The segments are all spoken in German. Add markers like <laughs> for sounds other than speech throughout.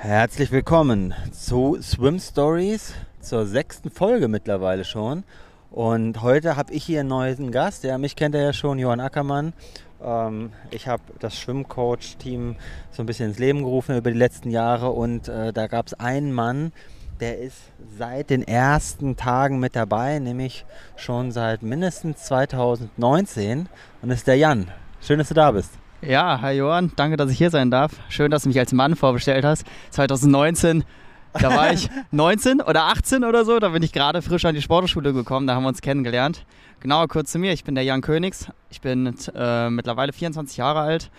Herzlich willkommen zu Swim Stories, zur sechsten Folge mittlerweile schon. Und heute habe ich hier einen neuen Gast. Ja, mich kennt er ja schon, Johann Ackermann. Ähm, ich habe das Schwimmcoach-Team so ein bisschen ins Leben gerufen über die letzten Jahre und äh, da gab es einen Mann, der ist seit den ersten Tagen mit dabei, nämlich schon seit mindestens 2019 und ist der Jan. Schön, dass du da bist. Ja, hi Johann, danke, dass ich hier sein darf. Schön, dass du mich als Mann vorbestellt hast. 2019, da war ich <laughs> 19 oder 18 oder so, da bin ich gerade frisch an die Sportschule gekommen, da haben wir uns kennengelernt. Genauer kurz zu mir, ich bin der Jan Königs, ich bin äh, mittlerweile 24 Jahre alt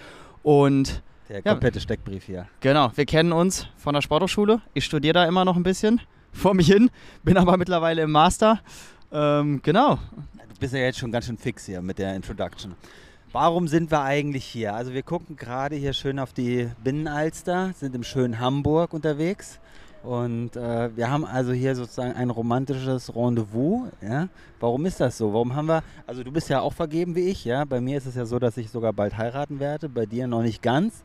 und... Der komplette ja, Steckbrief hier. Genau, wir kennen uns von der Sporthochschule. Ich studiere da immer noch ein bisschen <laughs> vor mich hin, bin aber mittlerweile im Master. Ähm, genau. Du bist ja jetzt schon ganz schön fix hier mit der Introduction. Warum sind wir eigentlich hier? Also wir gucken gerade hier schön auf die Binnenalster, sind im schönen Hamburg unterwegs und äh, wir haben also hier sozusagen ein romantisches Rendezvous. Ja? Warum ist das so? Warum haben wir, also du bist ja auch vergeben wie ich, ja? Bei mir ist es ja so, dass ich sogar bald heiraten werde, bei dir noch nicht ganz.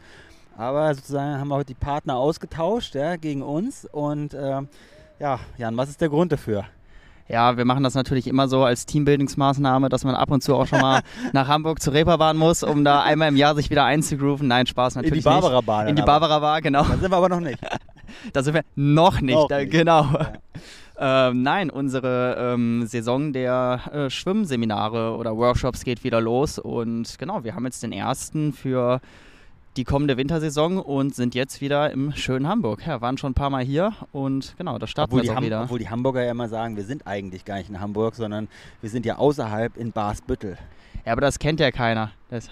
Aber sozusagen haben wir heute die Partner ausgetauscht ja, gegen uns und äh, ja, Jan, was ist der Grund dafür? Ja, wir machen das natürlich immer so als Teambildungsmaßnahme, dass man ab und zu auch schon mal <laughs> nach Hamburg zur Reeperbahn muss, um da einmal im Jahr sich wieder einzugrooven. Nein, Spaß natürlich nicht. In die Barbara Bar. In die Barbara Bar, genau. Da sind wir aber noch nicht. <laughs> da sind wir noch nicht, noch da, genau. Ja. Ähm, nein, unsere ähm, Saison der äh, Schwimmseminare oder Workshops geht wieder los und genau, wir haben jetzt den ersten für die kommende Wintersaison und sind jetzt wieder im schönen Hamburg. Ja, waren schon ein paar Mal hier und genau, da starten obwohl wir jetzt auch wieder. Obwohl die Hamburger ja immer sagen, wir sind eigentlich gar nicht in Hamburg, sondern wir sind ja außerhalb in Barsbüttel. Ja, aber das kennt ja keiner. Das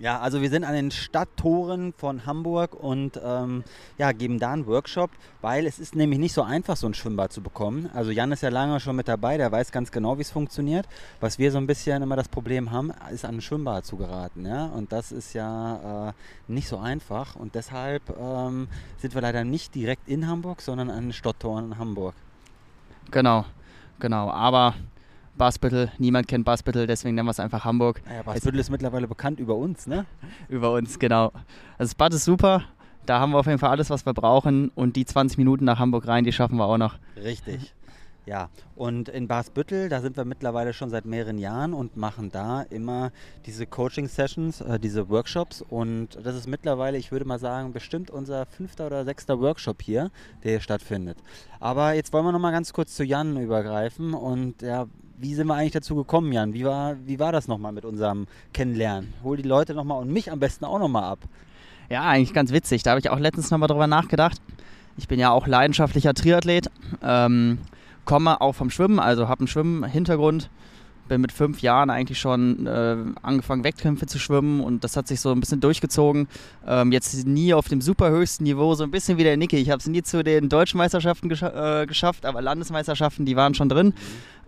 ja, also wir sind an den Stadttoren von Hamburg und ähm, ja, geben da einen Workshop, weil es ist nämlich nicht so einfach, so ein Schwimmbad zu bekommen. Also Jan ist ja lange schon mit dabei, der weiß ganz genau, wie es funktioniert. Was wir so ein bisschen immer das Problem haben, ist an ein Schwimmbad zu geraten. Ja? Und das ist ja äh, nicht so einfach. Und deshalb ähm, sind wir leider nicht direkt in Hamburg, sondern an den Stadttoren in Hamburg. Genau, genau. Aber Basbüttel, niemand kennt Basbüttel, deswegen nennen wir es einfach Hamburg. Ja, Basbüttel ist mittlerweile bekannt über uns, ne? <laughs> über uns, genau. Also das Bad ist super, da haben wir auf jeden Fall alles, was wir brauchen und die 20 Minuten nach Hamburg rein, die schaffen wir auch noch. Richtig. Ja, und in Basbüttel, da sind wir mittlerweile schon seit mehreren Jahren und machen da immer diese Coaching-Sessions, äh, diese Workshops. Und das ist mittlerweile, ich würde mal sagen, bestimmt unser fünfter oder sechster Workshop hier, der hier stattfindet. Aber jetzt wollen wir noch mal ganz kurz zu Jan übergreifen. Und ja, wie sind wir eigentlich dazu gekommen, Jan? Wie war, wie war das nochmal mit unserem Kennenlernen? Hol die Leute nochmal und mich am besten auch nochmal ab. Ja, eigentlich ganz witzig. Da habe ich auch letztens nochmal drüber nachgedacht. Ich bin ja auch leidenschaftlicher Triathlet. Ähm, komme auch vom Schwimmen, also habe einen Schwimmhintergrund. Bin mit fünf Jahren eigentlich schon äh, angefangen, Wettkämpfe zu schwimmen und das hat sich so ein bisschen durchgezogen. Ähm, jetzt nie auf dem super höchsten Niveau, so ein bisschen wie der Niki. Ich habe es nie zu den deutschen Meisterschaften gesch äh, geschafft, aber Landesmeisterschaften, die waren schon drin.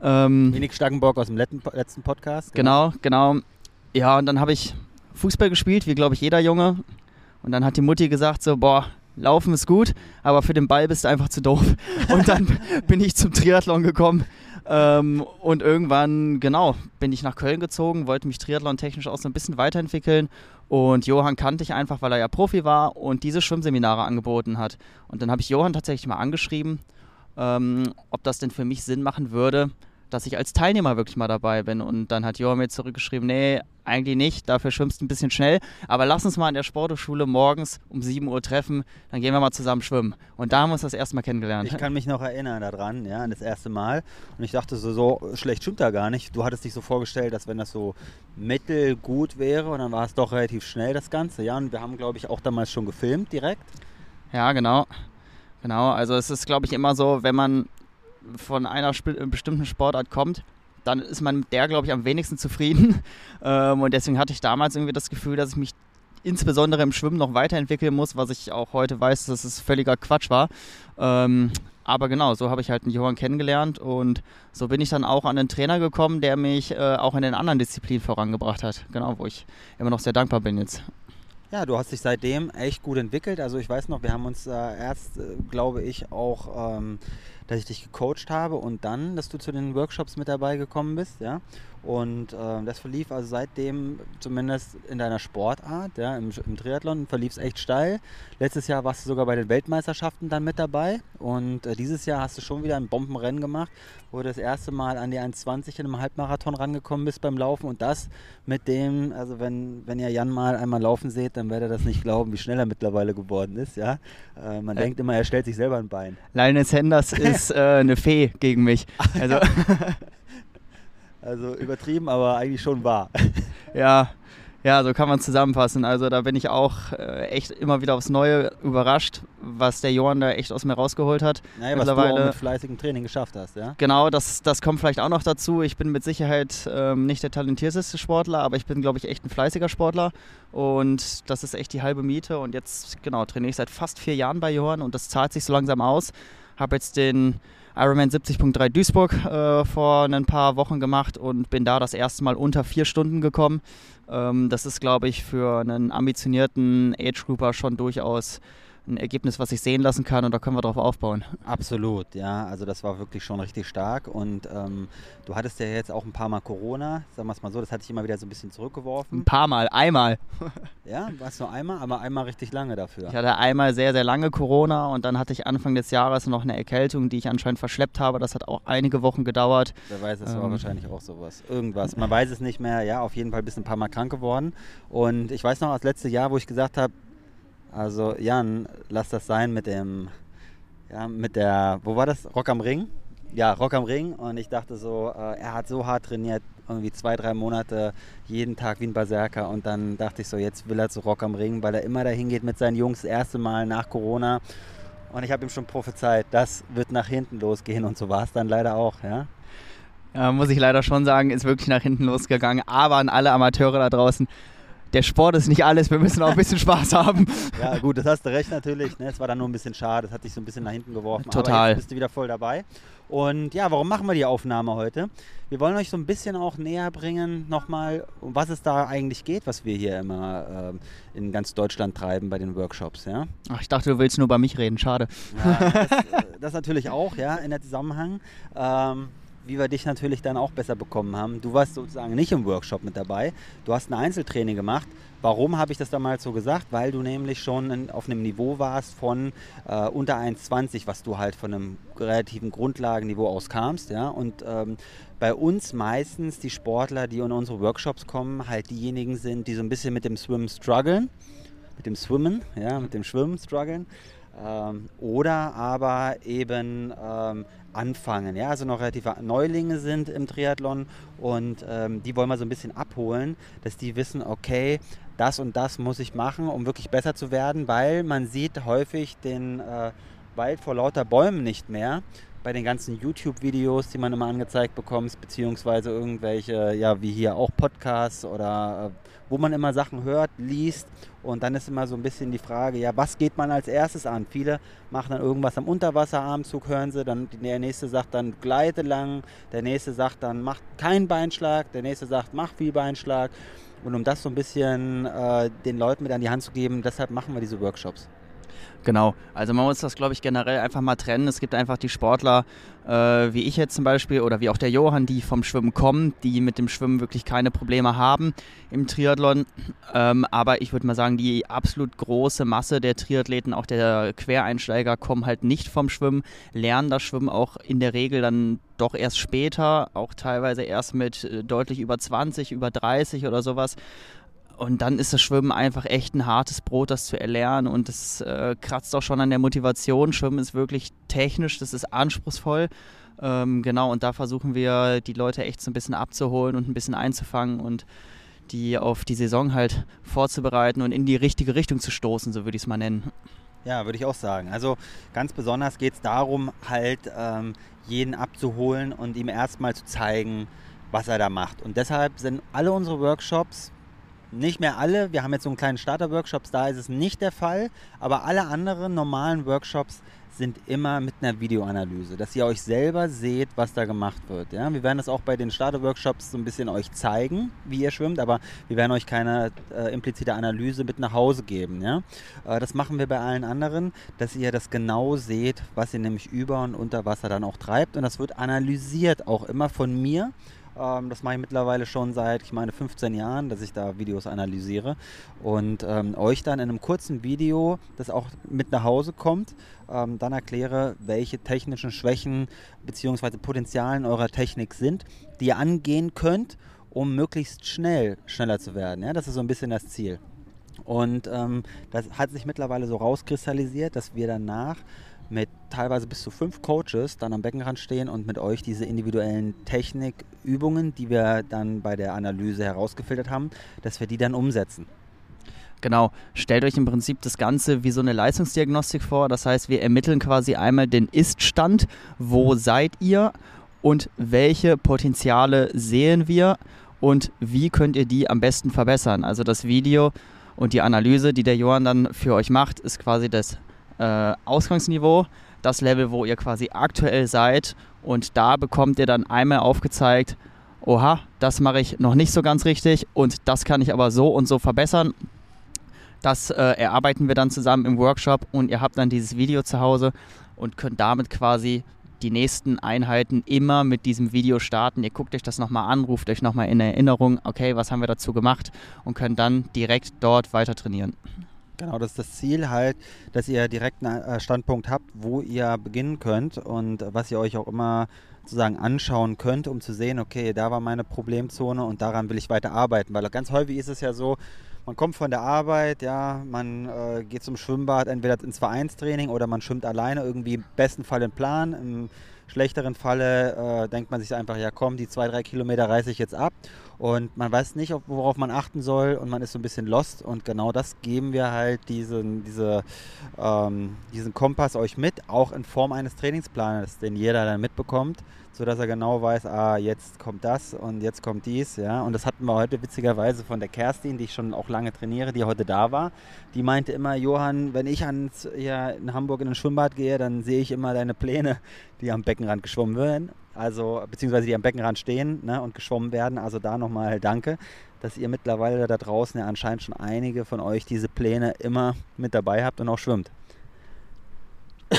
Ähm, Wenig Stangenbock aus dem letzten Podcast. Genau, genau. Ja, und dann habe ich Fußball gespielt, wie glaube ich jeder Junge. Und dann hat die Mutti gesagt so, boah, Laufen ist gut, aber für den Ball bist du einfach zu doof. <laughs> Und dann bin ich zum Triathlon gekommen. Ähm, und irgendwann, genau, bin ich nach Köln gezogen, wollte mich triathlon-technisch auch so ein bisschen weiterentwickeln. Und Johann kannte ich einfach, weil er ja Profi war und diese Schwimmseminare angeboten hat. Und dann habe ich Johann tatsächlich mal angeschrieben, ähm, ob das denn für mich Sinn machen würde, dass ich als Teilnehmer wirklich mal dabei bin. Und dann hat Johann mir zurückgeschrieben, nee, eigentlich nicht, dafür schwimmst du ein bisschen schnell, aber lass uns mal in der Sporthochschule morgens um 7 Uhr treffen, dann gehen wir mal zusammen schwimmen. Und da haben wir uns das erste Mal kennengelernt. Ich kann mich noch erinnern daran, ja, an das erste Mal. Und ich dachte so, so schlecht stimmt da gar nicht. Du hattest dich so vorgestellt, dass wenn das so mittelgut wäre und dann war es doch relativ schnell das Ganze. Ja, und wir haben, glaube ich, auch damals schon gefilmt direkt. Ja, genau. Genau, also es ist, glaube ich, immer so, wenn man von einer bestimmten Sportart kommt, dann ist man mit der, glaube ich, am wenigsten zufrieden. <laughs> Ähm, und deswegen hatte ich damals irgendwie das Gefühl, dass ich mich insbesondere im Schwimmen noch weiterentwickeln muss, was ich auch heute weiß, dass es völliger Quatsch war. Ähm, aber genau, so habe ich halt einen Johann kennengelernt und so bin ich dann auch an einen Trainer gekommen, der mich äh, auch in den anderen Disziplinen vorangebracht hat. Genau, wo ich immer noch sehr dankbar bin jetzt. Ja, du hast dich seitdem echt gut entwickelt. Also ich weiß noch, wir haben uns äh, erst, äh, glaube ich, auch ähm, dass ich dich gecoacht habe und dann, dass du zu den Workshops mit dabei gekommen bist, ja. Und äh, das verlief also seitdem zumindest in deiner Sportart, ja, im, im Triathlon verlief es echt steil. Letztes Jahr warst du sogar bei den Weltmeisterschaften dann mit dabei und äh, dieses Jahr hast du schon wieder ein Bombenrennen gemacht, wo du das erste Mal an die 1,20 in einem Halbmarathon rangekommen bist beim Laufen und das mit dem, also wenn, wenn ihr Jan mal einmal laufen seht, dann werdet ihr das nicht glauben, wie schnell er mittlerweile geworden ist, ja. Äh, man äh. denkt immer, er stellt sich selber ein Bein. Lionel Sanders <laughs> ist äh, eine Fee gegen mich. Also <laughs> Also übertrieben, aber eigentlich schon wahr. <laughs> Ja, ja, so kann man zusammenfassen. Also da bin ich auch äh, echt immer wieder aufs Neue überrascht, was der Johann da echt aus mir rausgeholt hat. Naja, was du auch mit fleißigem Training geschafft hast, ja? Genau, das, das kommt vielleicht auch noch dazu. Ich bin mit Sicherheit ähm, nicht der talentierteste Sportler, aber ich bin, glaube ich, echt ein fleißiger Sportler. Und das ist echt die halbe Miete. Und jetzt, genau, trainiere ich seit fast vier Jahren bei Johann und das zahlt sich so langsam aus. Habe jetzt den Ironman 70.3 Duisburg äh, vor ein paar Wochen gemacht und bin da das erste Mal unter vier Stunden gekommen. Ähm, das ist, glaube ich, für einen ambitionierten Age Grouper schon durchaus ein Ergebnis, was sich sehen lassen kann und da können wir drauf aufbauen. Absolut, ja. Also das war wirklich schon richtig stark und ähm, du hattest ja jetzt auch ein paar Mal Corona, sagen wir es mal so, das hat dich immer wieder so ein bisschen zurückgeworfen. Ein paar Mal, einmal. <laughs> ja, warst nur einmal, aber einmal richtig lange dafür. Ich hatte einmal sehr, sehr lange Corona und dann hatte ich Anfang des Jahres noch eine Erkältung, die ich anscheinend verschleppt habe. Das hat auch einige Wochen gedauert. Wer weiß, es ähm, war wahrscheinlich auch sowas. Irgendwas. Man weiß es nicht mehr. Ja, auf jeden Fall bist ein paar Mal krank geworden. Und ich weiß noch, das letzte Jahr, wo ich gesagt habe, also Jan, lass das sein mit dem, ja, mit der, wo war das? Rock am Ring? Ja, Rock am Ring. Und ich dachte so, äh, er hat so hart trainiert, irgendwie zwei, drei Monate, jeden Tag wie ein Berserker. Und dann dachte ich so, jetzt will er zu Rock am Ring, weil er immer dahin geht mit seinen Jungs, das erste Mal nach Corona. Und ich habe ihm schon prophezeit, das wird nach hinten losgehen. Und so war es dann leider auch, ja. Ja, muss ich leider schon sagen, ist wirklich nach hinten losgegangen. Aber an alle Amateure da draußen, der Sport ist nicht alles, wir müssen auch ein bisschen Spaß haben. Ja, gut, das hast du recht natürlich. Ne? Es war dann nur ein bisschen schade, das hat dich so ein bisschen nach hinten geworfen. Total. Aber jetzt bist du wieder voll dabei. Und ja, warum machen wir die Aufnahme heute? Wir wollen euch so ein bisschen auch näher bringen, nochmal, um was es da eigentlich geht, was wir hier immer äh, in ganz Deutschland treiben bei den Workshops. Ja? Ach, ich dachte, du willst nur bei mich reden, schade. Ja, das, <laughs> äh, das natürlich auch, ja, in der Zusammenhang. Ähm, wie wir dich natürlich dann auch besser bekommen haben. Du warst sozusagen nicht im Workshop mit dabei. Du hast ein Einzeltraining gemacht. Warum habe ich das damals so gesagt? Weil du nämlich schon in, auf einem Niveau warst von äh, unter 1,20, was du halt von einem relativen Grundlagenniveau aus kamst. Ja? Und ähm, bei uns meistens die Sportler, die in unsere Workshops kommen, halt diejenigen sind, die so ein bisschen mit dem Swim strugglen, mit dem Swimmen, ja, mit dem Schwimmen strugglen. Ähm, oder aber eben ähm, anfangen, ja, also noch relativ Neulinge sind im Triathlon und ähm, die wollen wir so ein bisschen abholen, dass die wissen, okay, das und das muss ich machen, um wirklich besser zu werden, weil man sieht häufig den äh, Wald vor lauter Bäumen nicht mehr bei den ganzen YouTube-Videos, die man immer angezeigt bekommt, beziehungsweise irgendwelche, ja, wie hier auch Podcasts oder äh, wo man immer Sachen hört, liest und dann ist immer so ein bisschen die Frage, ja, was geht man als erstes an? Viele machen dann irgendwas am Unterwasserarmzug, hören sie, dann der nächste sagt dann gleite lang, der nächste sagt dann macht keinen Beinschlag, der nächste sagt mach viel Beinschlag und um das so ein bisschen äh, den Leuten mit an die Hand zu geben, deshalb machen wir diese Workshops. Genau, also man muss das, glaube ich, generell einfach mal trennen. Es gibt einfach die Sportler, äh, wie ich jetzt zum Beispiel, oder wie auch der Johann, die vom Schwimmen kommen, die mit dem Schwimmen wirklich keine Probleme haben im Triathlon. Ähm, aber ich würde mal sagen, die absolut große Masse der Triathleten, auch der Quereinsteiger, kommen halt nicht vom Schwimmen, lernen das Schwimmen auch in der Regel dann doch erst später, auch teilweise erst mit äh, deutlich über 20, über 30 oder sowas. Und dann ist das Schwimmen einfach echt ein hartes Brot, das zu erlernen. Und das äh, kratzt auch schon an der Motivation. Schwimmen ist wirklich technisch, das ist anspruchsvoll. Ähm, genau, und da versuchen wir, die Leute echt so ein bisschen abzuholen und ein bisschen einzufangen und die auf die Saison halt vorzubereiten und in die richtige Richtung zu stoßen, so würde ich es mal nennen. Ja, würde ich auch sagen. Also ganz besonders geht es darum, halt ähm, jeden abzuholen und ihm erstmal zu zeigen, was er da macht. Und deshalb sind alle unsere Workshops nicht mehr alle, wir haben jetzt so einen kleinen Starter-Workshops, da ist es nicht der Fall, aber alle anderen normalen Workshops sind immer mit einer Videoanalyse, dass ihr euch selber seht, was da gemacht wird. Ja? Wir werden das auch bei den Starter-Workshops so ein bisschen euch zeigen, wie ihr schwimmt, aber wir werden euch keine äh, implizite Analyse mit nach Hause geben. Ja? Äh, das machen wir bei allen anderen, dass ihr das genau seht, was ihr nämlich über und unter Wasser dann auch treibt und das wird analysiert auch immer von mir ähm, das mache ich mittlerweile schon seit, ich meine, 15 Jahren, dass ich da Videos analysiere und ähm, euch dann in einem kurzen Video, das auch mit nach Hause kommt, ähm, dann erkläre, welche technischen Schwächen bzw. Potenzialen eurer Technik sind, die ihr angehen könnt, um möglichst schnell schneller zu werden. Ja, das ist so ein bisschen das Ziel. Und ähm, das hat sich mittlerweile so rauskristallisiert, dass wir danach mit teilweise bis zu fünf Coaches dann am Beckenrand stehen und mit euch diese individuellen Technikübungen, die wir dann bei der Analyse herausgefiltert haben, dass wir die dann umsetzen. Genau, stellt euch im Prinzip das Ganze wie so eine Leistungsdiagnostik vor. Das heißt, wir ermitteln quasi einmal den Ist-Stand, wo seid ihr und welche Potenziale sehen wir und wie könnt ihr die am besten verbessern. Also das Video und die Analyse, die der Johann dann für euch macht, ist quasi das äh, Ausgangsniveau, das Level, wo ihr quasi aktuell seid. Und da bekommt ihr dann einmal aufgezeigt, oha, das mache ich noch nicht so ganz richtig und das kann ich aber so und so verbessern. Das äh, erarbeiten wir dann zusammen im Workshop und ihr habt dann dieses Video zu Hause und könnt damit quasi die nächsten Einheiten immer mit diesem Video starten. Ihr guckt euch das nochmal an, ruft euch nochmal in Erinnerung, okay, was haben wir dazu gemacht und könnt dann direkt dort weiter trainieren. Genau, das ist das Ziel halt, dass ihr direkt einen äh, Standpunkt habt, wo ihr beginnen könnt und was ihr euch auch immer sozusagen anschauen könnt, um zu sehen, okay, da war meine Problemzone und daran will ich weiter arbeiten. Weil ganz häufig ist es ja so, man kommt von der Arbeit, ja, man äh, geht zum Schwimmbad, entweder ins Vereinstraining oder man schwimmt alleine, irgendwie im besten Fall in Plan, im schlechteren Falle äh, denkt man sich einfach, ja komm, die zwei, drei Kilometer reiße ich jetzt ab und man weiß nicht, worauf man achten soll und man ist so ein bisschen lost und genau das geben wir halt diesen, diese, ähm, diesen Kompass euch mit, auch in Form eines Trainingsplanes, den jeder dann mitbekommt, sodass er genau weiß, ah, jetzt kommt das und jetzt kommt dies, ja. Und das hatten wir heute witzigerweise von der Kerstin, die ich schon auch lange trainiere, die heute da war. Die meinte immer, Johann, wenn ich ans, hier in Hamburg in ein Schwimmbad gehe, dann sehe ich immer deine Pläne, die am Beckenrand geschwommen werden also beziehungsweise die am Beckenrand stehen ne, und geschwommen werden. Also da nochmal danke, dass ihr mittlerweile da draußen ja anscheinend schon einige von euch diese Pläne immer mit dabei habt und auch schwimmt. <coughs>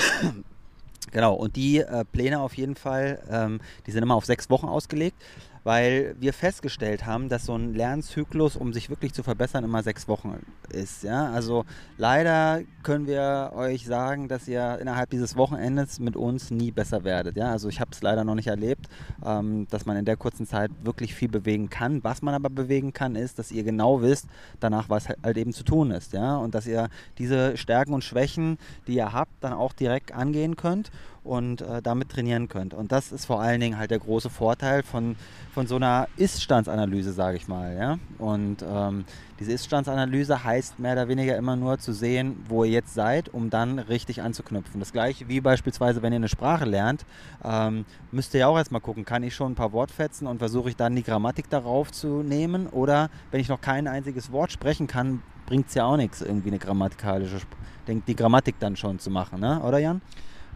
genau, und die äh, Pläne auf jeden Fall, ähm, die sind immer auf sechs Wochen ausgelegt weil wir festgestellt haben, dass so ein Lernzyklus, um sich wirklich zu verbessern, immer sechs Wochen ist. Ja? Also leider können wir euch sagen, dass ihr innerhalb dieses Wochenendes mit uns nie besser werdet. Ja? Also ich habe es leider noch nicht erlebt, ähm, dass man in der kurzen Zeit wirklich viel bewegen kann. Was man aber bewegen kann, ist, dass ihr genau wisst, danach was halt eben zu tun ist. Ja? Und dass ihr diese Stärken und Schwächen, die ihr habt, dann auch direkt angehen könnt und äh, damit trainieren könnt. Und das ist vor allen Dingen halt der große Vorteil von, von so einer Ist-Standsanalyse, sage ich mal. Ja? Und ähm, diese Ist-Standsanalyse heißt mehr oder weniger immer nur zu sehen, wo ihr jetzt seid, um dann richtig anzuknüpfen. Das gleiche wie beispielsweise, wenn ihr eine Sprache lernt, ähm, müsst ihr ja auch erstmal gucken, kann ich schon ein paar Wortfetzen und versuche ich dann die Grammatik darauf zu nehmen oder wenn ich noch kein einziges Wort sprechen kann, bringt es ja auch nichts, irgendwie eine grammatikalische, die Grammatik dann schon zu machen, ne? oder Jan?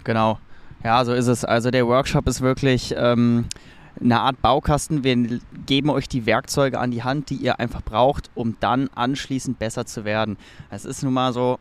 Genau. Ja, so ist es. Also der Workshop ist wirklich ähm, eine Art Baukasten. Wir geben euch die Werkzeuge an die Hand, die ihr einfach braucht, um dann anschließend besser zu werden. Es ist nun mal so,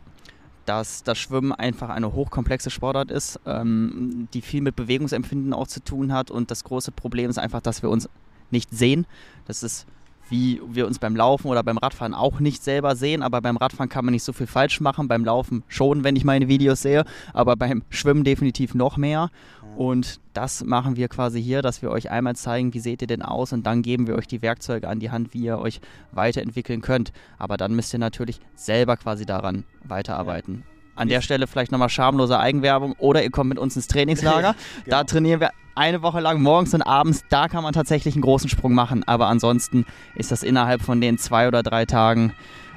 dass das Schwimmen einfach eine hochkomplexe Sportart ist, ähm, die viel mit Bewegungsempfinden auch zu tun hat. Und das große Problem ist einfach, dass wir uns nicht sehen. Das ist wie wir uns beim Laufen oder beim Radfahren auch nicht selber sehen. Aber beim Radfahren kann man nicht so viel falsch machen. Beim Laufen schon, wenn ich meine Videos sehe. Aber beim Schwimmen definitiv noch mehr. Und das machen wir quasi hier, dass wir euch einmal zeigen, wie seht ihr denn aus und dann geben wir euch die Werkzeuge an die Hand, wie ihr euch weiterentwickeln könnt. Aber dann müsst ihr natürlich selber quasi daran weiterarbeiten. Ja. An der Stelle vielleicht nochmal schamlose Eigenwerbung oder ihr kommt mit uns ins Trainingslager. <laughs> genau. Da trainieren wir eine Woche lang morgens und abends. Da kann man tatsächlich einen großen Sprung machen. Aber ansonsten ist das innerhalb von den zwei oder drei Tagen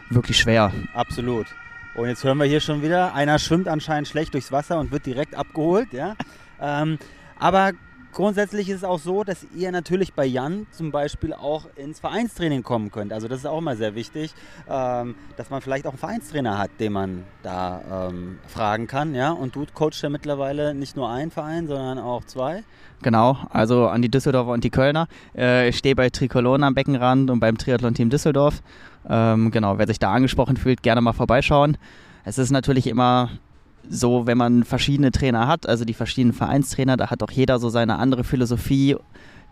wirklich schwer. Absolut. Und jetzt hören wir hier schon wieder, einer schwimmt anscheinend schlecht durchs Wasser und wird direkt abgeholt. Ja? <laughs> ähm, aber grundsätzlich ist es auch so, dass ihr natürlich bei Jan zum Beispiel auch ins Vereinstraining kommen könnt. Also das ist auch immer sehr wichtig, ähm, dass man vielleicht auch einen Vereinstrainer hat, den man da ähm, fragen kann. Ja? Und du coachst ja mittlerweile nicht nur einen Verein, sondern auch zwei. Genau, also an die Düsseldorfer und die Kölner. Äh, ich stehe bei Trikolon am Beckenrand und beim Triathlon-Team Düsseldorf. Ähm, genau, wer sich da angesprochen fühlt, gerne mal vorbeischauen. Es ist natürlich immer so, wenn man verschiedene Trainer hat, also die verschiedenen Vereinstrainer, da hat auch jeder so seine andere Philosophie.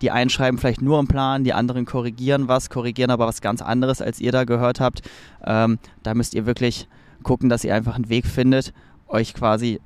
Die einen schreiben vielleicht nur einen Plan, die anderen korrigieren was, korrigieren aber was ganz anderes, als ihr da gehört habt. Ähm, da müsst ihr wirklich gucken, dass ihr einfach einen Weg findet, euch quasi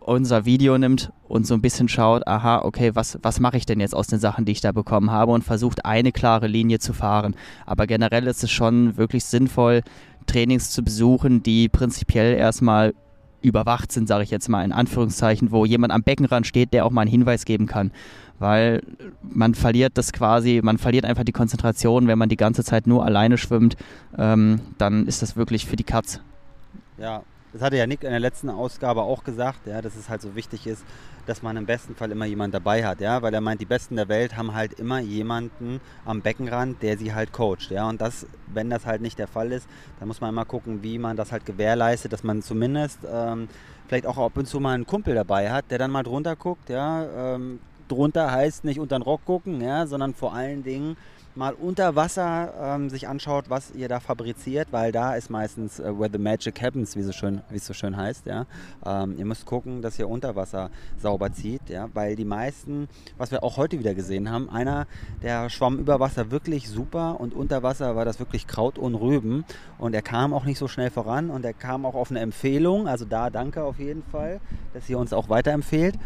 unser Video nimmt und so ein bisschen schaut, aha, okay, was, was mache ich denn jetzt aus den Sachen, die ich da bekommen habe und versucht eine klare Linie zu fahren. Aber generell ist es schon wirklich sinnvoll, Trainings zu besuchen, die prinzipiell erstmal überwacht sind, sage ich jetzt mal in Anführungszeichen, wo jemand am Beckenrand steht, der auch mal einen Hinweis geben kann. Weil man verliert das quasi, man verliert einfach die Konzentration, wenn man die ganze Zeit nur alleine schwimmt, ähm, dann ist das wirklich für die Katz. Ja, das hatte ja Nick in der letzten Ausgabe auch gesagt, ja, dass es halt so wichtig ist, dass man im besten Fall immer jemanden dabei hat, ja, weil er meint, die Besten der Welt haben halt immer jemanden am Beckenrand, der sie halt coacht, ja, und das, wenn das halt nicht der Fall ist, dann muss man immer gucken, wie man das halt gewährleistet, dass man zumindest ähm, vielleicht auch ab und zu mal einen Kumpel dabei hat, der dann mal drunter guckt, ja, ähm, drunter heißt nicht unter den Rock gucken, ja, sondern vor allen Dingen mal unter Wasser ähm, sich anschaut, was ihr da fabriziert, weil da ist meistens äh, where the magic happens, wie, so schön, es so schön heißt. Ja? Ähm, ihr müsst gucken, dass ihr unter Wasser sauber zieht, ja? weil die meisten, was wir auch heute wieder gesehen haben, einer, der schwamm über Wasser wirklich super und unter Wasser war das wirklich Kraut und Rüben und er kam auch nicht so schnell voran und er kam auch auf eine Empfehlung, also da danke auf jeden Fall, dass ihr uns auch weiterempfehlt.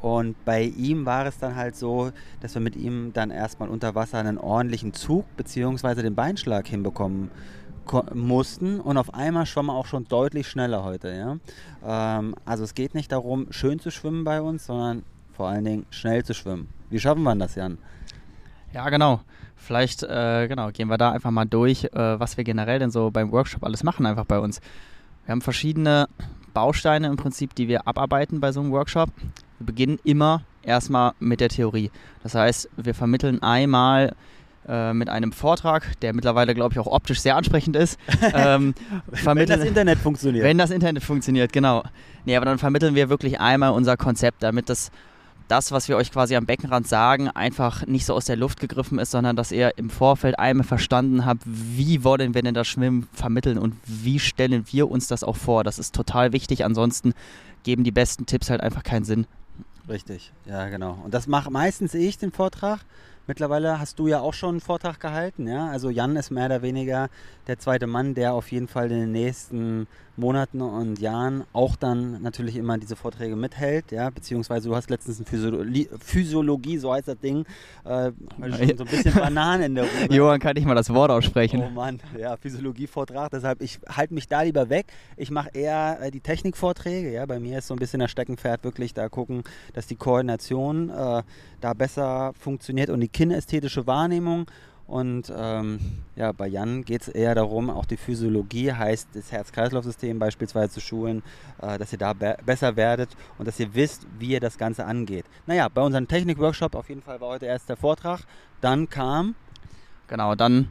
Und bei ihm war es dann halt so, dass wir mit ihm dann erstmal unter Wasser einen ordentlichen Zug bzw. den Beinschlag hinbekommen mussten und auf einmal schwamm er auch schon deutlich schneller heute. Ja? Ähm, also es geht nicht darum, schön zu schwimmen bei uns, sondern vor allen Dingen schnell zu schwimmen. Wie schaffen wir das, Jan? Ja, genau. Vielleicht äh, genau, gehen wir da einfach mal durch, äh, was wir generell denn so beim Workshop alles machen, einfach bei uns. Wir haben verschiedene Bausteine im Prinzip, die wir abarbeiten bei so einem Workshop. Wir beginnen immer erstmal mit der Theorie. Das heißt, wir vermitteln einmal äh, mit einem Vortrag, der mittlerweile, glaube ich, auch optisch sehr ansprechend ist. <laughs> Ähm, wenn das Internet funktioniert. Wenn das Internet funktioniert, genau. Nee, aber dann vermitteln wir wirklich einmal unser Konzept, damit das das, was wir euch quasi am Beckenrand sagen, einfach nicht so aus der Luft gegriffen ist, sondern dass ihr im Vorfeld einmal verstanden habt, wie wollen wir denn das Schwimmen vermitteln und wie stellen wir uns das auch vor. Das ist total wichtig, ansonsten geben die besten Tipps halt einfach keinen Sinn. Richtig, ja genau. Und das mache meistens ich den Vortrag. Mittlerweile hast du ja auch schon einen Vortrag gehalten, ja. Also Jan ist mehr oder weniger der zweite Mann, der auf jeden Fall den nächsten Monaten und Jahren auch dann natürlich immer diese Vorträge mithält, ja, beziehungsweise du hast letztens ein Physiologie, Physiologie so heißt das Ding, äh, schon so ein bisschen <laughs> Bananen in der Runde. <laughs> Johann, kann ich mal das Wort aussprechen? Oh Mann, ja, Physiologie-Vortrag, deshalb, ich halte mich da lieber weg. Ich mache eher äh, die Technikvorträge, ja, bei mir ist so ein bisschen das Steckenpferd wirklich da gucken, dass die Koordination äh, da besser funktioniert und die kinästhetische Wahrnehmung und ähm, ja, bei Jan geht es eher darum, auch die Physiologie heißt das Herz-Kreislauf-System beispielsweise zu schulen, äh, dass ihr da be besser werdet und dass ihr wisst, wie ihr das Ganze angeht. Naja, bei unserem Technik-Workshop auf jeden Fall war heute erst der Vortrag. Dann kam. Genau, dann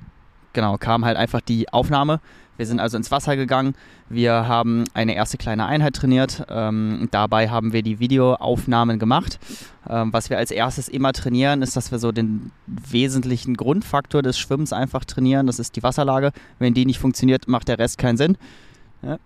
genau, kam halt einfach die Aufnahme wir sind also ins Wasser gegangen. Wir haben eine erste kleine Einheit trainiert. Ähm, dabei haben wir die Videoaufnahmen gemacht. Ähm, was wir als erstes immer trainieren, ist, dass wir so den wesentlichen Grundfaktor des Schwimmens einfach trainieren. Das ist die Wasserlage. Wenn die nicht funktioniert, macht der Rest keinen Sinn. Ja.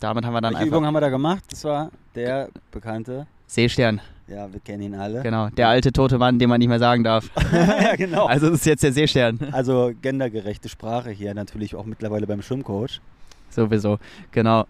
Damit haben wir dann Welche einfach. Übung haben wir da gemacht? Das war der bekannte Seestern. Ja, wir kennen ihn alle. Genau, der alte tote Mann, den man nicht mehr sagen darf. <laughs> <laughs> ja, genau. Also das ist jetzt der Seestern. Also gendergerechte Sprache hier natürlich auch mittlerweile beim Schwimmcoach. Sowieso, genau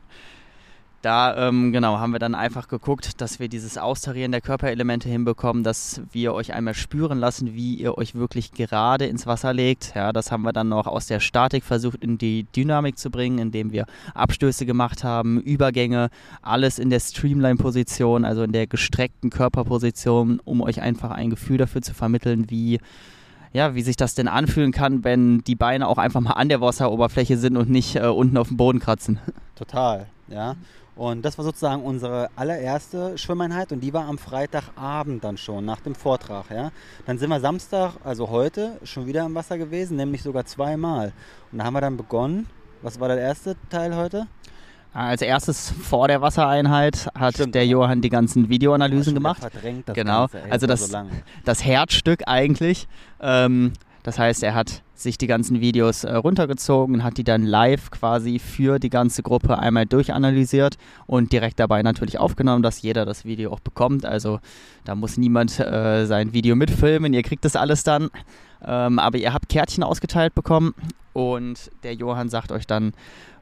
da ähm, genau haben wir dann einfach geguckt, dass wir dieses Austarieren der Körperelemente hinbekommen, dass wir euch einmal spüren lassen, wie ihr euch wirklich gerade ins Wasser legt. Ja, das haben wir dann noch aus der Statik versucht in die Dynamik zu bringen, indem wir Abstöße gemacht haben, Übergänge, alles in der Streamline-Position, also in der gestreckten Körperposition, um euch einfach ein Gefühl dafür zu vermitteln, wie ja, wie sich das denn anfühlen kann, wenn die Beine auch einfach mal an der Wasseroberfläche sind und nicht äh, unten auf dem Boden kratzen. Total. Ja. Und das war sozusagen unsere allererste Schwimmeinheit und die war am Freitagabend dann schon, nach dem Vortrag. Ja. Dann sind wir Samstag, also heute, schon wieder im Wasser gewesen, nämlich sogar zweimal. Und da haben wir dann begonnen. Was war der erste Teil heute? Als erstes vor der Wassereinheit hat Stimmt, der Johann die ganzen Videoanalysen gemacht. Verdrängt das genau, Ganze, ey, also das, so das Herzstück eigentlich. Ähm, das heißt, er hat sich die ganzen Videos äh, runtergezogen, hat die dann live quasi für die ganze Gruppe einmal durchanalysiert und direkt dabei natürlich aufgenommen, dass jeder das Video auch bekommt. Also da muss niemand äh, sein Video mitfilmen, ihr kriegt das alles dann. Ähm, aber ihr habt Kärtchen ausgeteilt bekommen und der Johann sagt euch dann,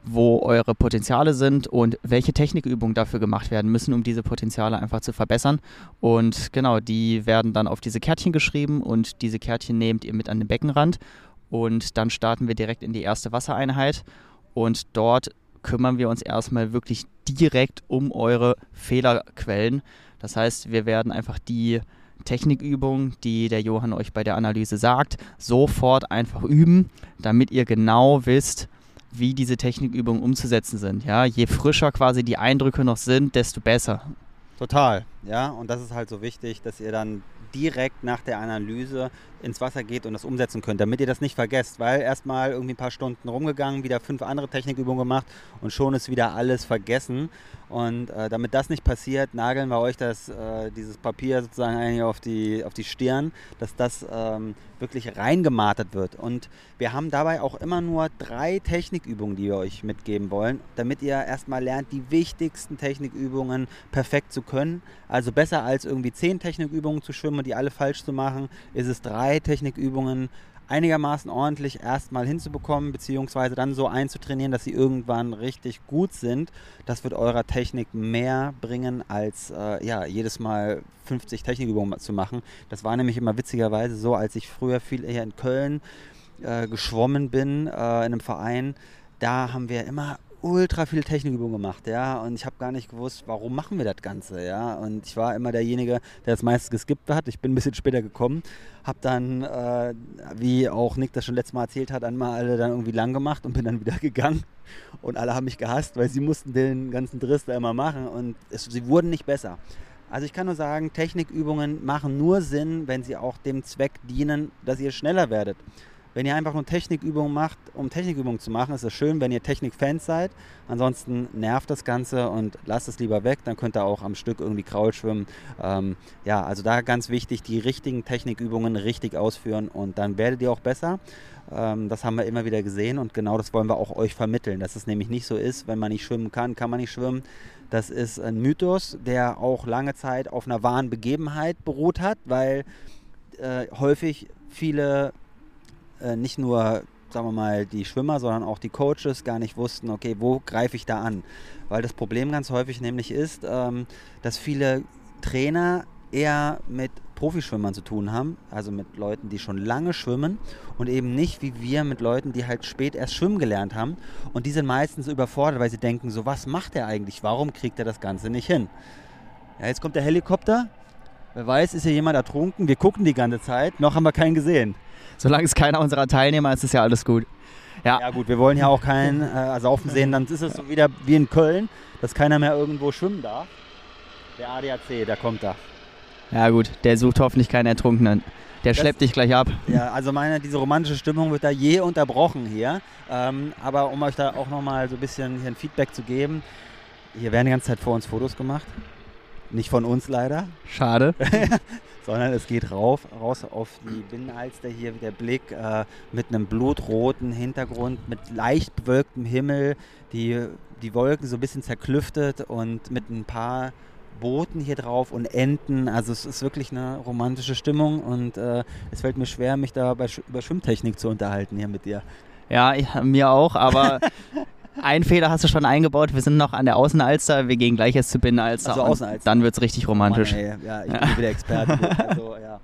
wo eure Potenziale sind und welche Technikübungen dafür gemacht werden müssen, um diese Potenziale einfach zu verbessern. Und genau, die werden dann auf diese Kärtchen geschrieben und diese Kärtchen nehmt ihr mit an den Beckenrand. Und dann starten wir direkt in die erste Wassereinheit und dort kümmern wir uns erstmal wirklich direkt um eure Fehlerquellen. Das heißt, wir werden einfach die Technikübungen, die der Johann euch bei der Analyse sagt, sofort einfach üben, damit ihr genau wisst, wie diese Technikübungen umzusetzen sind. Ja, je frischer quasi die Eindrücke noch sind, desto besser. Total, ja, und das ist halt so wichtig, dass ihr dann direkt nach der Analyse ins Wasser geht und das umsetzen könnt, damit ihr das nicht vergesst, weil erstmal irgendwie ein paar Stunden rumgegangen, wieder fünf andere Technikübungen gemacht und schon ist wieder alles vergessen. Und äh, damit das nicht passiert, nageln wir euch das, äh, dieses Papier sozusagen eigentlich auf die, auf die Stirn, dass das ähm, wirklich reingemartert wird. Und wir haben dabei auch immer nur drei Technikübungen, die wir euch mitgeben wollen, damit ihr erstmal lernt, die wichtigsten Technikübungen perfekt zu können. Also besser als irgendwie zehn Technikübungen zu schwimmen und die alle falsch zu machen, ist es drei Technikübungen einigermaßen ordentlich erstmal hinzubekommen, beziehungsweise dann so einzutrainieren, dass sie irgendwann richtig gut sind. Das wird eurer Technik mehr bringen, als äh, ja, jedes Mal 50 Technikübungen zu machen. Das war nämlich immer witzigerweise so, als ich früher viel hier in Köln äh, geschwommen bin, äh, in einem Verein. Da haben wir immer ultra viel Technikübungen gemacht, ja, und ich habe gar nicht gewusst, warum machen wir das Ganze, ja, und ich war immer derjenige, der das meiste geskippt hat. Ich bin ein bisschen später gekommen, habe dann, äh, wie auch Nick das schon letztes Mal erzählt hat, einmal alle dann irgendwie lang gemacht und bin dann wieder <laughs> gegangen und alle haben mich gehasst, weil sie mussten den ganzen Driss da immer machen und es, sie wurden nicht besser. Also ich kann nur sagen, Technikübungen machen nur Sinn, wenn sie auch dem Zweck dienen, dass ihr schneller werdet. Wenn ihr einfach nur Technikübungen macht, um Technikübungen zu machen, ist es schön, wenn ihr Technikfans seid. Ansonsten nervt das Ganze und lasst es lieber weg. Dann könnt ihr auch am Stück irgendwie Kraul schwimmen. Ähm, ja, also da ganz wichtig, die richtigen Technikübungen richtig ausführen und dann werdet ihr auch besser. Ähm, das haben wir immer wieder gesehen und genau das wollen wir auch euch vermitteln, dass es nämlich nicht so ist, wenn man nicht schwimmen kann, kann man nicht schwimmen. Das ist ein Mythos, der auch lange Zeit auf einer wahren Begebenheit beruht hat, weil äh, häufig viele äh, nicht nur, sagen wir mal, die Schwimmer, sondern auch die Coaches gar nicht wussten, okay, wo greife ich da an? Weil das Problem ganz häufig nämlich ist, ähm, dass viele Trainer eher mit Profischwimmern zu tun haben, also mit Leuten, die schon lange schwimmen und eben nicht wie wir mit Leuten, die halt spät erst schwimmen gelernt haben. Und die sind meistens überfordert, weil sie denken, so was macht er eigentlich, warum kriegt er das Ganze nicht hin? Ja, jetzt kommt der Helikopter, wer weiß, ist hier jemand ertrunken, wir gucken die ganze Zeit, noch haben wir keinen gesehen solange es keiner unserer Teilnehmer ist, ist ja alles gut. Ja, ja gut, wir wollen ja auch keinen äh, Saufen sehen, dann ist es so wieder wie in Köln, dass keiner mehr irgendwo schwimmen darf. Der ADAC, der kommt da. Ja gut, der sucht hoffentlich keinen Ertrunkenen. Der das, schleppt dich gleich ab. Ja, also meine, diese romantische Stimmung wird da je unterbrochen hier. Ähm, aber um euch da auch nochmal so ein bisschen ein Feedback zu geben, hier werden die ganze Zeit vor uns Fotos gemacht. Nicht von uns leider. Schade. <laughs> sondern es geht rauf, raus auf die Binnenalster hier, der Blick äh, mit einem blutroten Hintergrund, mit leicht bewölktem Himmel, die, die Wolken so ein bisschen zerklüftet und mit ein paar Booten hier drauf und Enten. Also es ist wirklich eine romantische Stimmung und äh, es fällt mir schwer, mich da bei, über Schwimmtechnik zu unterhalten hier mit dir. Ja, mir auch, aber <laughs> Ein Fehler hast du schon eingebaut. Wir sind noch an der Außenalster. Wir gehen gleich jetzt zu Binnenalster. Also Außenalster. Dann wird es richtig romantisch. Oh Mann, ja, ich bin wieder Experte. <laughs> also, ja.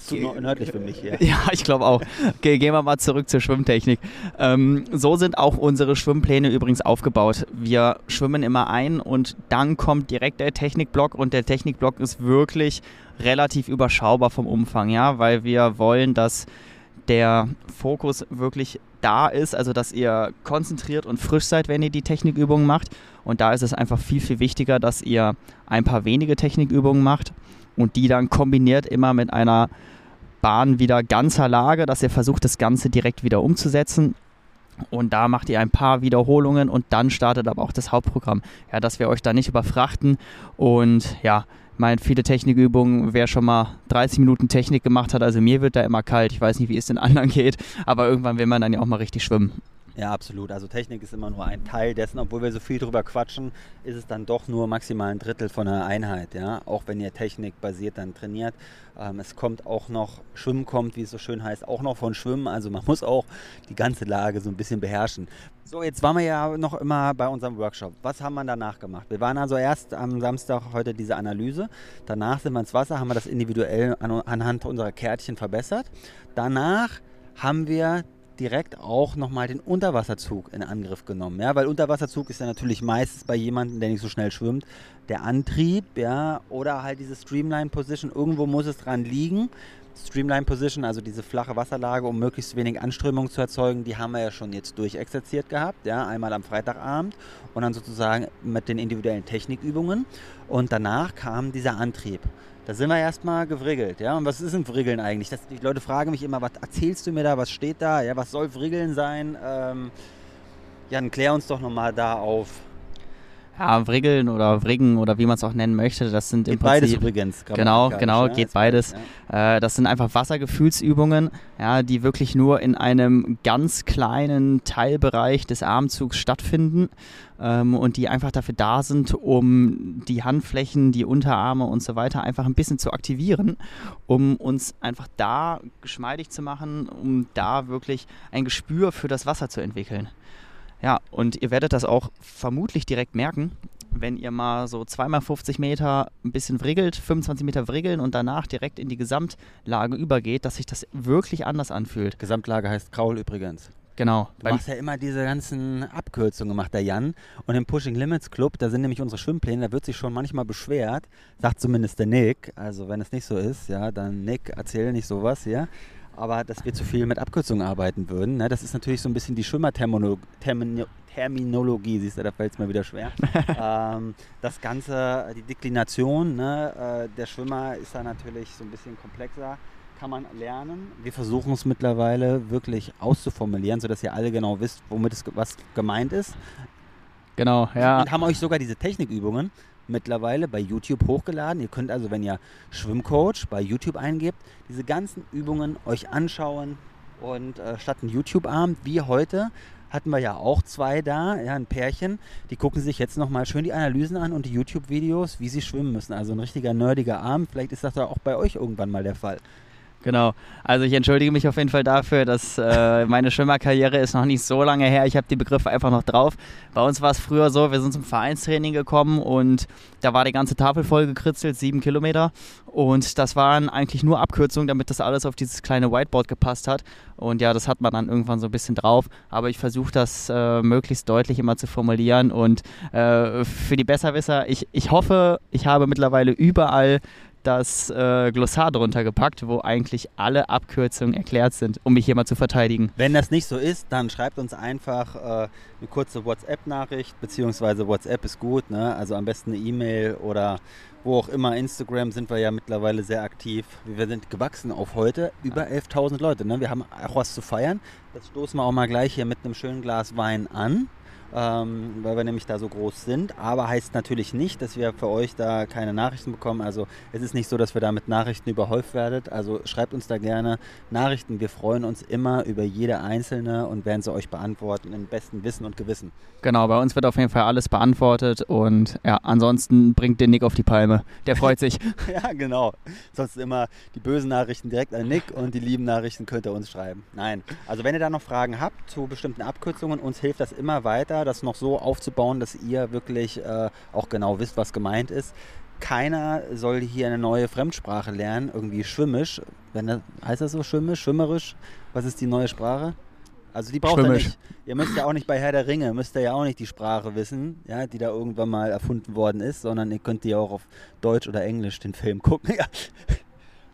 Zu nördlich für mich hier. Ja, ich glaube auch. Okay, gehen wir mal zurück zur Schwimmtechnik. Ähm, so sind auch unsere Schwimmpläne übrigens aufgebaut. Wir schwimmen immer ein und dann kommt direkt der Technikblock und der Technikblock ist wirklich relativ überschaubar vom Umfang, ja, weil wir wollen, dass der Fokus wirklich da ist, also dass ihr konzentriert und frisch seid, wenn ihr die Technikübungen macht. Und da ist es einfach viel, viel wichtiger, dass ihr ein paar wenige Technikübungen macht und die dann kombiniert immer mit einer Bahn wieder ganzer Lage, dass ihr versucht, das Ganze direkt wieder umzusetzen. Und da macht ihr ein paar Wiederholungen und dann startet aber auch das Hauptprogramm. Ja, dass wir euch da nicht überfrachten und ja, meine, viele Technikübungen, wer schon mal 30 Minuten Technik gemacht hat, also mir wird da immer kalt. Ich weiß nicht, wie es den anderen <laughs> geht, aber irgendwann will man dann ja auch mal richtig schwimmen. Ja, absolut. Also Technik ist immer nur ein Teil dessen, obwohl wir so viel drüber quatschen, ist es dann doch nur maximal ein Drittel von einer Einheit. Ja? Auch wenn ihr Technik basiert dann trainiert. Ähm, es kommt auch noch, Schwimmen kommt, wie es so schön heißt, auch noch von Schwimmen. Also man <laughs> muss auch die ganze Lage so ein bisschen beherrschen. So, jetzt waren wir ja noch immer bei unserem Workshop. Was haben wir danach gemacht? Wir waren also erst am Samstag heute diese Analyse. Danach sind wir ins Wasser, haben wir das individuell an, anhand unserer Kärtchen verbessert. Danach haben wir direkt auch nochmal den Unterwasserzug in Angriff genommen. Ja, weil Unterwasserzug ist ja natürlich meistens bei jemandem, der nicht so schnell schwimmt, der Antrieb, ja, oder halt diese Streamline Position. Irgendwo muss es dran liegen. Streamline Position, also diese flache Wasserlage, um möglichst wenig Anströmung zu erzeugen, die haben wir ja schon jetzt durchexerziert gehabt, ja, einmal am Freitagabend und dann sozusagen mit den individuellen Technikübungen. Und danach kam dieser Antrieb. Da sind wir erstmal gewriggelt, ja. Und was ist ein Wriggeln eigentlich? Das, die Leute fragen mich immer, was erzählst du mir da, was steht da, ja, was soll Wriggeln sein? Ähm, Jan, klär uns doch nochmal da auf. Ja, Wriggeln oder Wriggen oder wie man es auch nennen möchte, das sind geht im Prinzip... beides übrigens. Genau, genau, geht beides. Ja. Äh, das sind einfach Wassergefühlsübungen, ja, die wirklich nur in einem ganz kleinen Teilbereich des Armzugs stattfinden ähm, und die einfach dafür da sind, um die Handflächen, die Unterarme und so weiter einfach ein bisschen zu aktivieren, um uns einfach da geschmeidig zu machen, um da wirklich ein Gespür für das Wasser zu entwickeln. Ja, und ihr werdet das auch vermutlich direkt merken, wenn ihr mal so zweimal 50 Meter ein bisschen wriggelt, 25 Meter wriggeln und danach direkt in die Gesamtlage übergeht, dass sich das wirklich anders anfühlt. Gesamtlage heißt Kraul übrigens. Genau. Du machst ja immer diese ganzen Abkürzungen, macht der Jan. Und im Pushing Limits Club, da sind nämlich unsere Schwimmpläne, da wird sich schon manchmal beschwert, sagt zumindest der Nick. Also wenn es nicht so ist, ja, dann Nick, erzähl nicht sowas, ja aber dass wir zu viel mit Abkürzungen arbeiten würden. Ne? Das ist natürlich so ein bisschen die Schwimmerterminologie, siehst du, da fällt es mir wieder schwer. <laughs> ähm, das Ganze, die Deklination ne? äh, der Schwimmer ist da natürlich so ein bisschen komplexer, kann man lernen. Wir versuchen es mittlerweile wirklich auszuformulieren, sodass ihr alle genau wisst, womit es was gemeint ist. Genau, ja. Und haben euch sogar diese Technikübungen mittlerweile bei YouTube hochgeladen. Ihr könnt also, wenn ihr Schwimmcoach bei YouTube eingebt, diese ganzen Übungen euch anschauen. Und äh, statt ein YouTube-Abend wie heute hatten wir ja auch zwei da, ja, ein Pärchen, die gucken sich jetzt nochmal schön die Analysen an und die YouTube-Videos, wie sie schwimmen müssen. Also ein richtiger nerdiger Abend. Vielleicht ist das ja auch bei euch irgendwann mal der Fall. Genau. Also ich entschuldige mich auf jeden Fall dafür, dass äh, meine Schwimmerkarriere ist noch nicht so lange her. Ich habe die Begriffe einfach noch drauf. Bei uns war es früher so, wir sind zum Vereinstraining gekommen und da war die ganze Tafel voll gekritzelt, sieben Kilometer. Und das waren eigentlich nur Abkürzungen, damit das alles auf dieses kleine Whiteboard gepasst hat. Und ja, das hat man dann irgendwann so ein bisschen drauf. Aber ich versuche das äh, möglichst deutlich immer zu formulieren. Und äh, für die Besserwisser, ich, ich hoffe, ich habe mittlerweile überall das äh, Glossar drunter gepackt, wo eigentlich alle Abkürzungen erklärt sind, um mich hier mal zu verteidigen. Wenn das nicht so ist, dann schreibt uns einfach äh, eine kurze WhatsApp-Nachricht, beziehungsweise WhatsApp ist gut, ne? also am besten eine E-Mail oder wo auch immer. Instagram sind wir ja mittlerweile sehr aktiv. Wir sind gewachsen auf heute über 11.000 Leute. Ne? Wir haben auch was zu feiern. Das stoßen wir auch mal gleich hier mit einem schönen Glas Wein an ähm, weil wir nämlich da so groß sind. Aber heißt natürlich nicht, dass wir für euch da keine Nachrichten bekommen. Also es ist nicht so, dass wir da mit Nachrichten überhäuft werdet. Also schreibt uns da gerne Nachrichten. Wir freuen uns immer über jede einzelne und werden sie euch beantworten im besten Wissen und Gewissen. Genau, bei uns wird auf jeden Fall alles beantwortet und ja, ansonsten bringt den Nick auf die Palme. Der freut sich. <laughs> ja, genau. Sonst immer die bösen Nachrichten direkt an Nick und die lieben Nachrichten könnt ihr uns schreiben. Nein. Also wenn ihr da noch Fragen habt zu bestimmten Abkürzungen, uns hilft das immer weiter das noch so aufzubauen, dass ihr wirklich äh, auch genau wisst, was gemeint ist. Keiner soll hier eine neue Fremdsprache lernen, irgendwie schwimmisch. Wenn das, heißt das so schwimmisch, schwimmerisch? Was ist die neue Sprache? Also die braucht ihr nicht. Ihr müsst ja auch nicht bei Herr der Ringe, müsst ihr ja auch nicht die Sprache wissen, ja, die da irgendwann mal erfunden worden ist, sondern ihr könnt ja auch auf Deutsch oder Englisch den Film gucken. <laughs>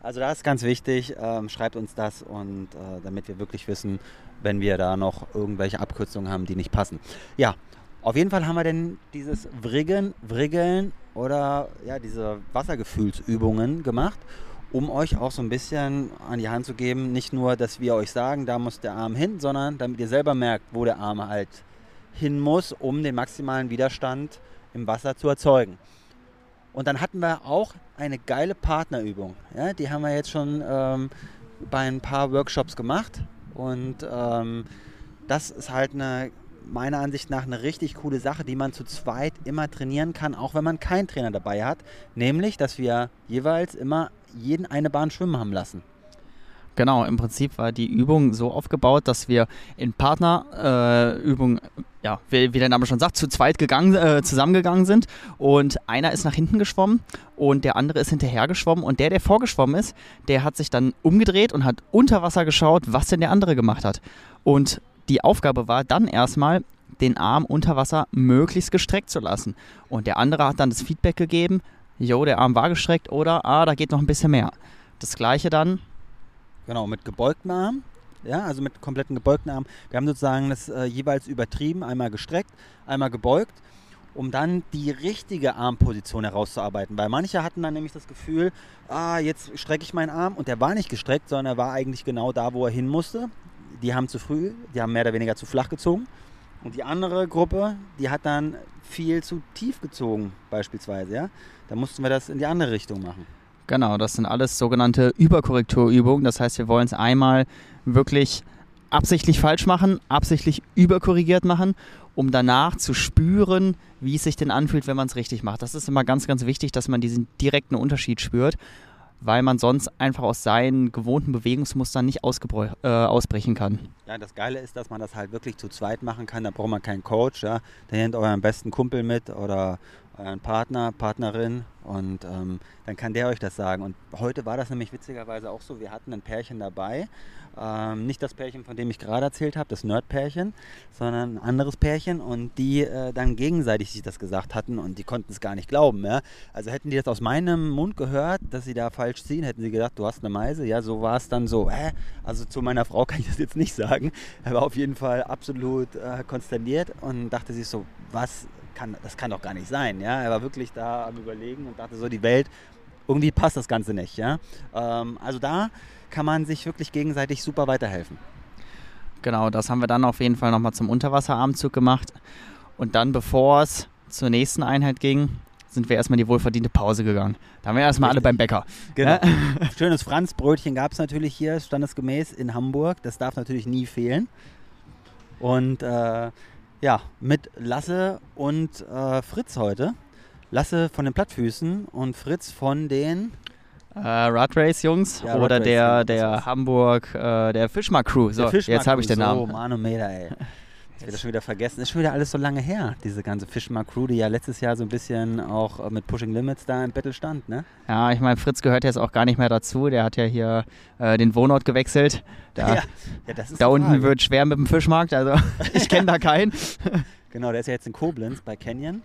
Also das ist ganz wichtig, ähm, schreibt uns das und äh, damit wir wirklich wissen, wenn wir da noch irgendwelche Abkürzungen haben, die nicht passen. Ja, Auf jeden Fall haben wir denn dieses Wriggen, Wriggeln oder ja, diese Wassergefühlsübungen gemacht, um euch auch so ein bisschen an die Hand zu geben, nicht nur, dass wir euch sagen, da muss der Arm hin, sondern damit ihr selber merkt, wo der Arm halt hin muss, um den maximalen Widerstand im Wasser zu erzeugen. Und dann hatten wir auch eine geile Partnerübung. Ja, die haben wir jetzt schon ähm, bei ein paar Workshops gemacht. Und ähm, das ist halt eine, meiner Ansicht nach eine richtig coole Sache, die man zu zweit immer trainieren kann, auch wenn man keinen Trainer dabei hat. Nämlich, dass wir jeweils immer jeden eine Bahn schwimmen haben lassen. Genau, im Prinzip war die Übung so aufgebaut, dass wir in Partnerübung, äh, ja, wie, wie, der Name schon sagt, zu zweit gegangen, äh, zusammengegangen sind und einer ist nach hinten geschwommen und der andere ist hinterher geschwommen und der, der vorgeschwommen ist, der hat sich dann umgedreht und hat unter Wasser geschaut, was denn der andere gemacht hat. Und die Aufgabe war dann erstmal, den Arm unter Wasser möglichst gestreckt zu lassen. Und der andere hat dann das Feedback gegeben, jo, der Arm war gestreckt oder, ah, da geht noch ein bisschen mehr. Das gleiche dann Genau, mit gebeugten Arm. Ja, also mit kompletten gebeugten Arm. Wir haben sozusagen das äh, jeweils übertrieben, einmal gestreckt, einmal gebeugt, um dann die richtige Armposition herauszuarbeiten. Weil manche hatten dann nämlich das Gefühl, ah, jetzt strecke ich meinen Arm und der war nicht gestreckt, sondern er war eigentlich genau da, wo er hin musste. Die haben zu früh, die haben mehr oder weniger zu flach gezogen. Und die andere Gruppe, die hat dann viel zu tief gezogen, beispielsweise. Ja? Da mussten wir das in die andere Richtung machen. Genau, das sind alles sogenannte Überkorrekturübungen. Das heißt, wir wollen es einmal wirklich absichtlich falsch machen, absichtlich überkorrigiert machen, um danach zu spüren, wie es sich denn anfühlt, wenn man es richtig macht. Das ist immer ganz, ganz wichtig, dass man diesen direkten Unterschied spürt, weil man sonst einfach aus seinen gewohnten Bewegungsmustern nicht äh, ausbrechen kann. Ja, das Geile ist, dass man das halt wirklich zu zweit machen kann. Da braucht man keinen Coach. Ja? Da nehmt euren besten Kumpel mit oder euren Partner, Partnerin und ähm, dann kann der euch das sagen. Und heute war das nämlich witzigerweise auch so, wir hatten ein Pärchen dabei, ähm, nicht das Pärchen, von dem ich gerade erzählt habe, das Nerd-Pärchen, sondern ein anderes Pärchen und die äh, dann gegenseitig sich das gesagt hatten und die konnten es gar nicht glauben. Ja? Also hätten die das aus meinem Mund gehört, dass sie da falsch ziehen, hätten sie gedacht, du hast eine Meise. Ja, so war es dann so. Hä? Also zu meiner Frau <laughs> kann ich das jetzt nicht sagen. Er war auf jeden Fall absolut äh, konsterniert und dachte sich so, was kann, das kann doch gar nicht sein. Ja? Er war wirklich da am Überlegen und dachte so, die Welt, irgendwie passt das Ganze nicht. Ja? Ähm, also da kann man sich wirklich gegenseitig super weiterhelfen. Genau, das haben wir dann auf jeden Fall nochmal zum Unterwasserarmzug gemacht. Und dann, bevor es zur nächsten Einheit ging, sind wir erstmal in die wohlverdiente Pause gegangen. Da haben wir erstmal alle beim Bäcker. Genau. Ja? <laughs> Schönes Franzbrötchen gab es natürlich hier, standesgemäß in Hamburg. Das darf natürlich nie fehlen. Und äh, ja, mit Lasse und äh, Fritz heute. Lasse von den Plattfüßen und Fritz von den äh, Rad Race Jungs ja, oder der, der Hamburg, äh, der Fischmark Crew. So, Fischmark jetzt habe ich den Namen. Oh, Manometer, ey. Jetzt wird das schon wieder vergessen. Ist schon wieder alles so lange her, diese ganze Fischmark Crew, die ja letztes Jahr so ein bisschen auch mit Pushing Limits da im Battle stand, ne? Ja, ich meine, Fritz gehört jetzt auch gar nicht mehr dazu. Der hat ja hier äh, den Wohnort gewechselt. Da, <laughs> ja, ja, da unten wird schwer mit dem Fischmarkt, also <laughs> ich kenne da keinen. genau, der ist ja jetzt in Koblenz bei Canyon.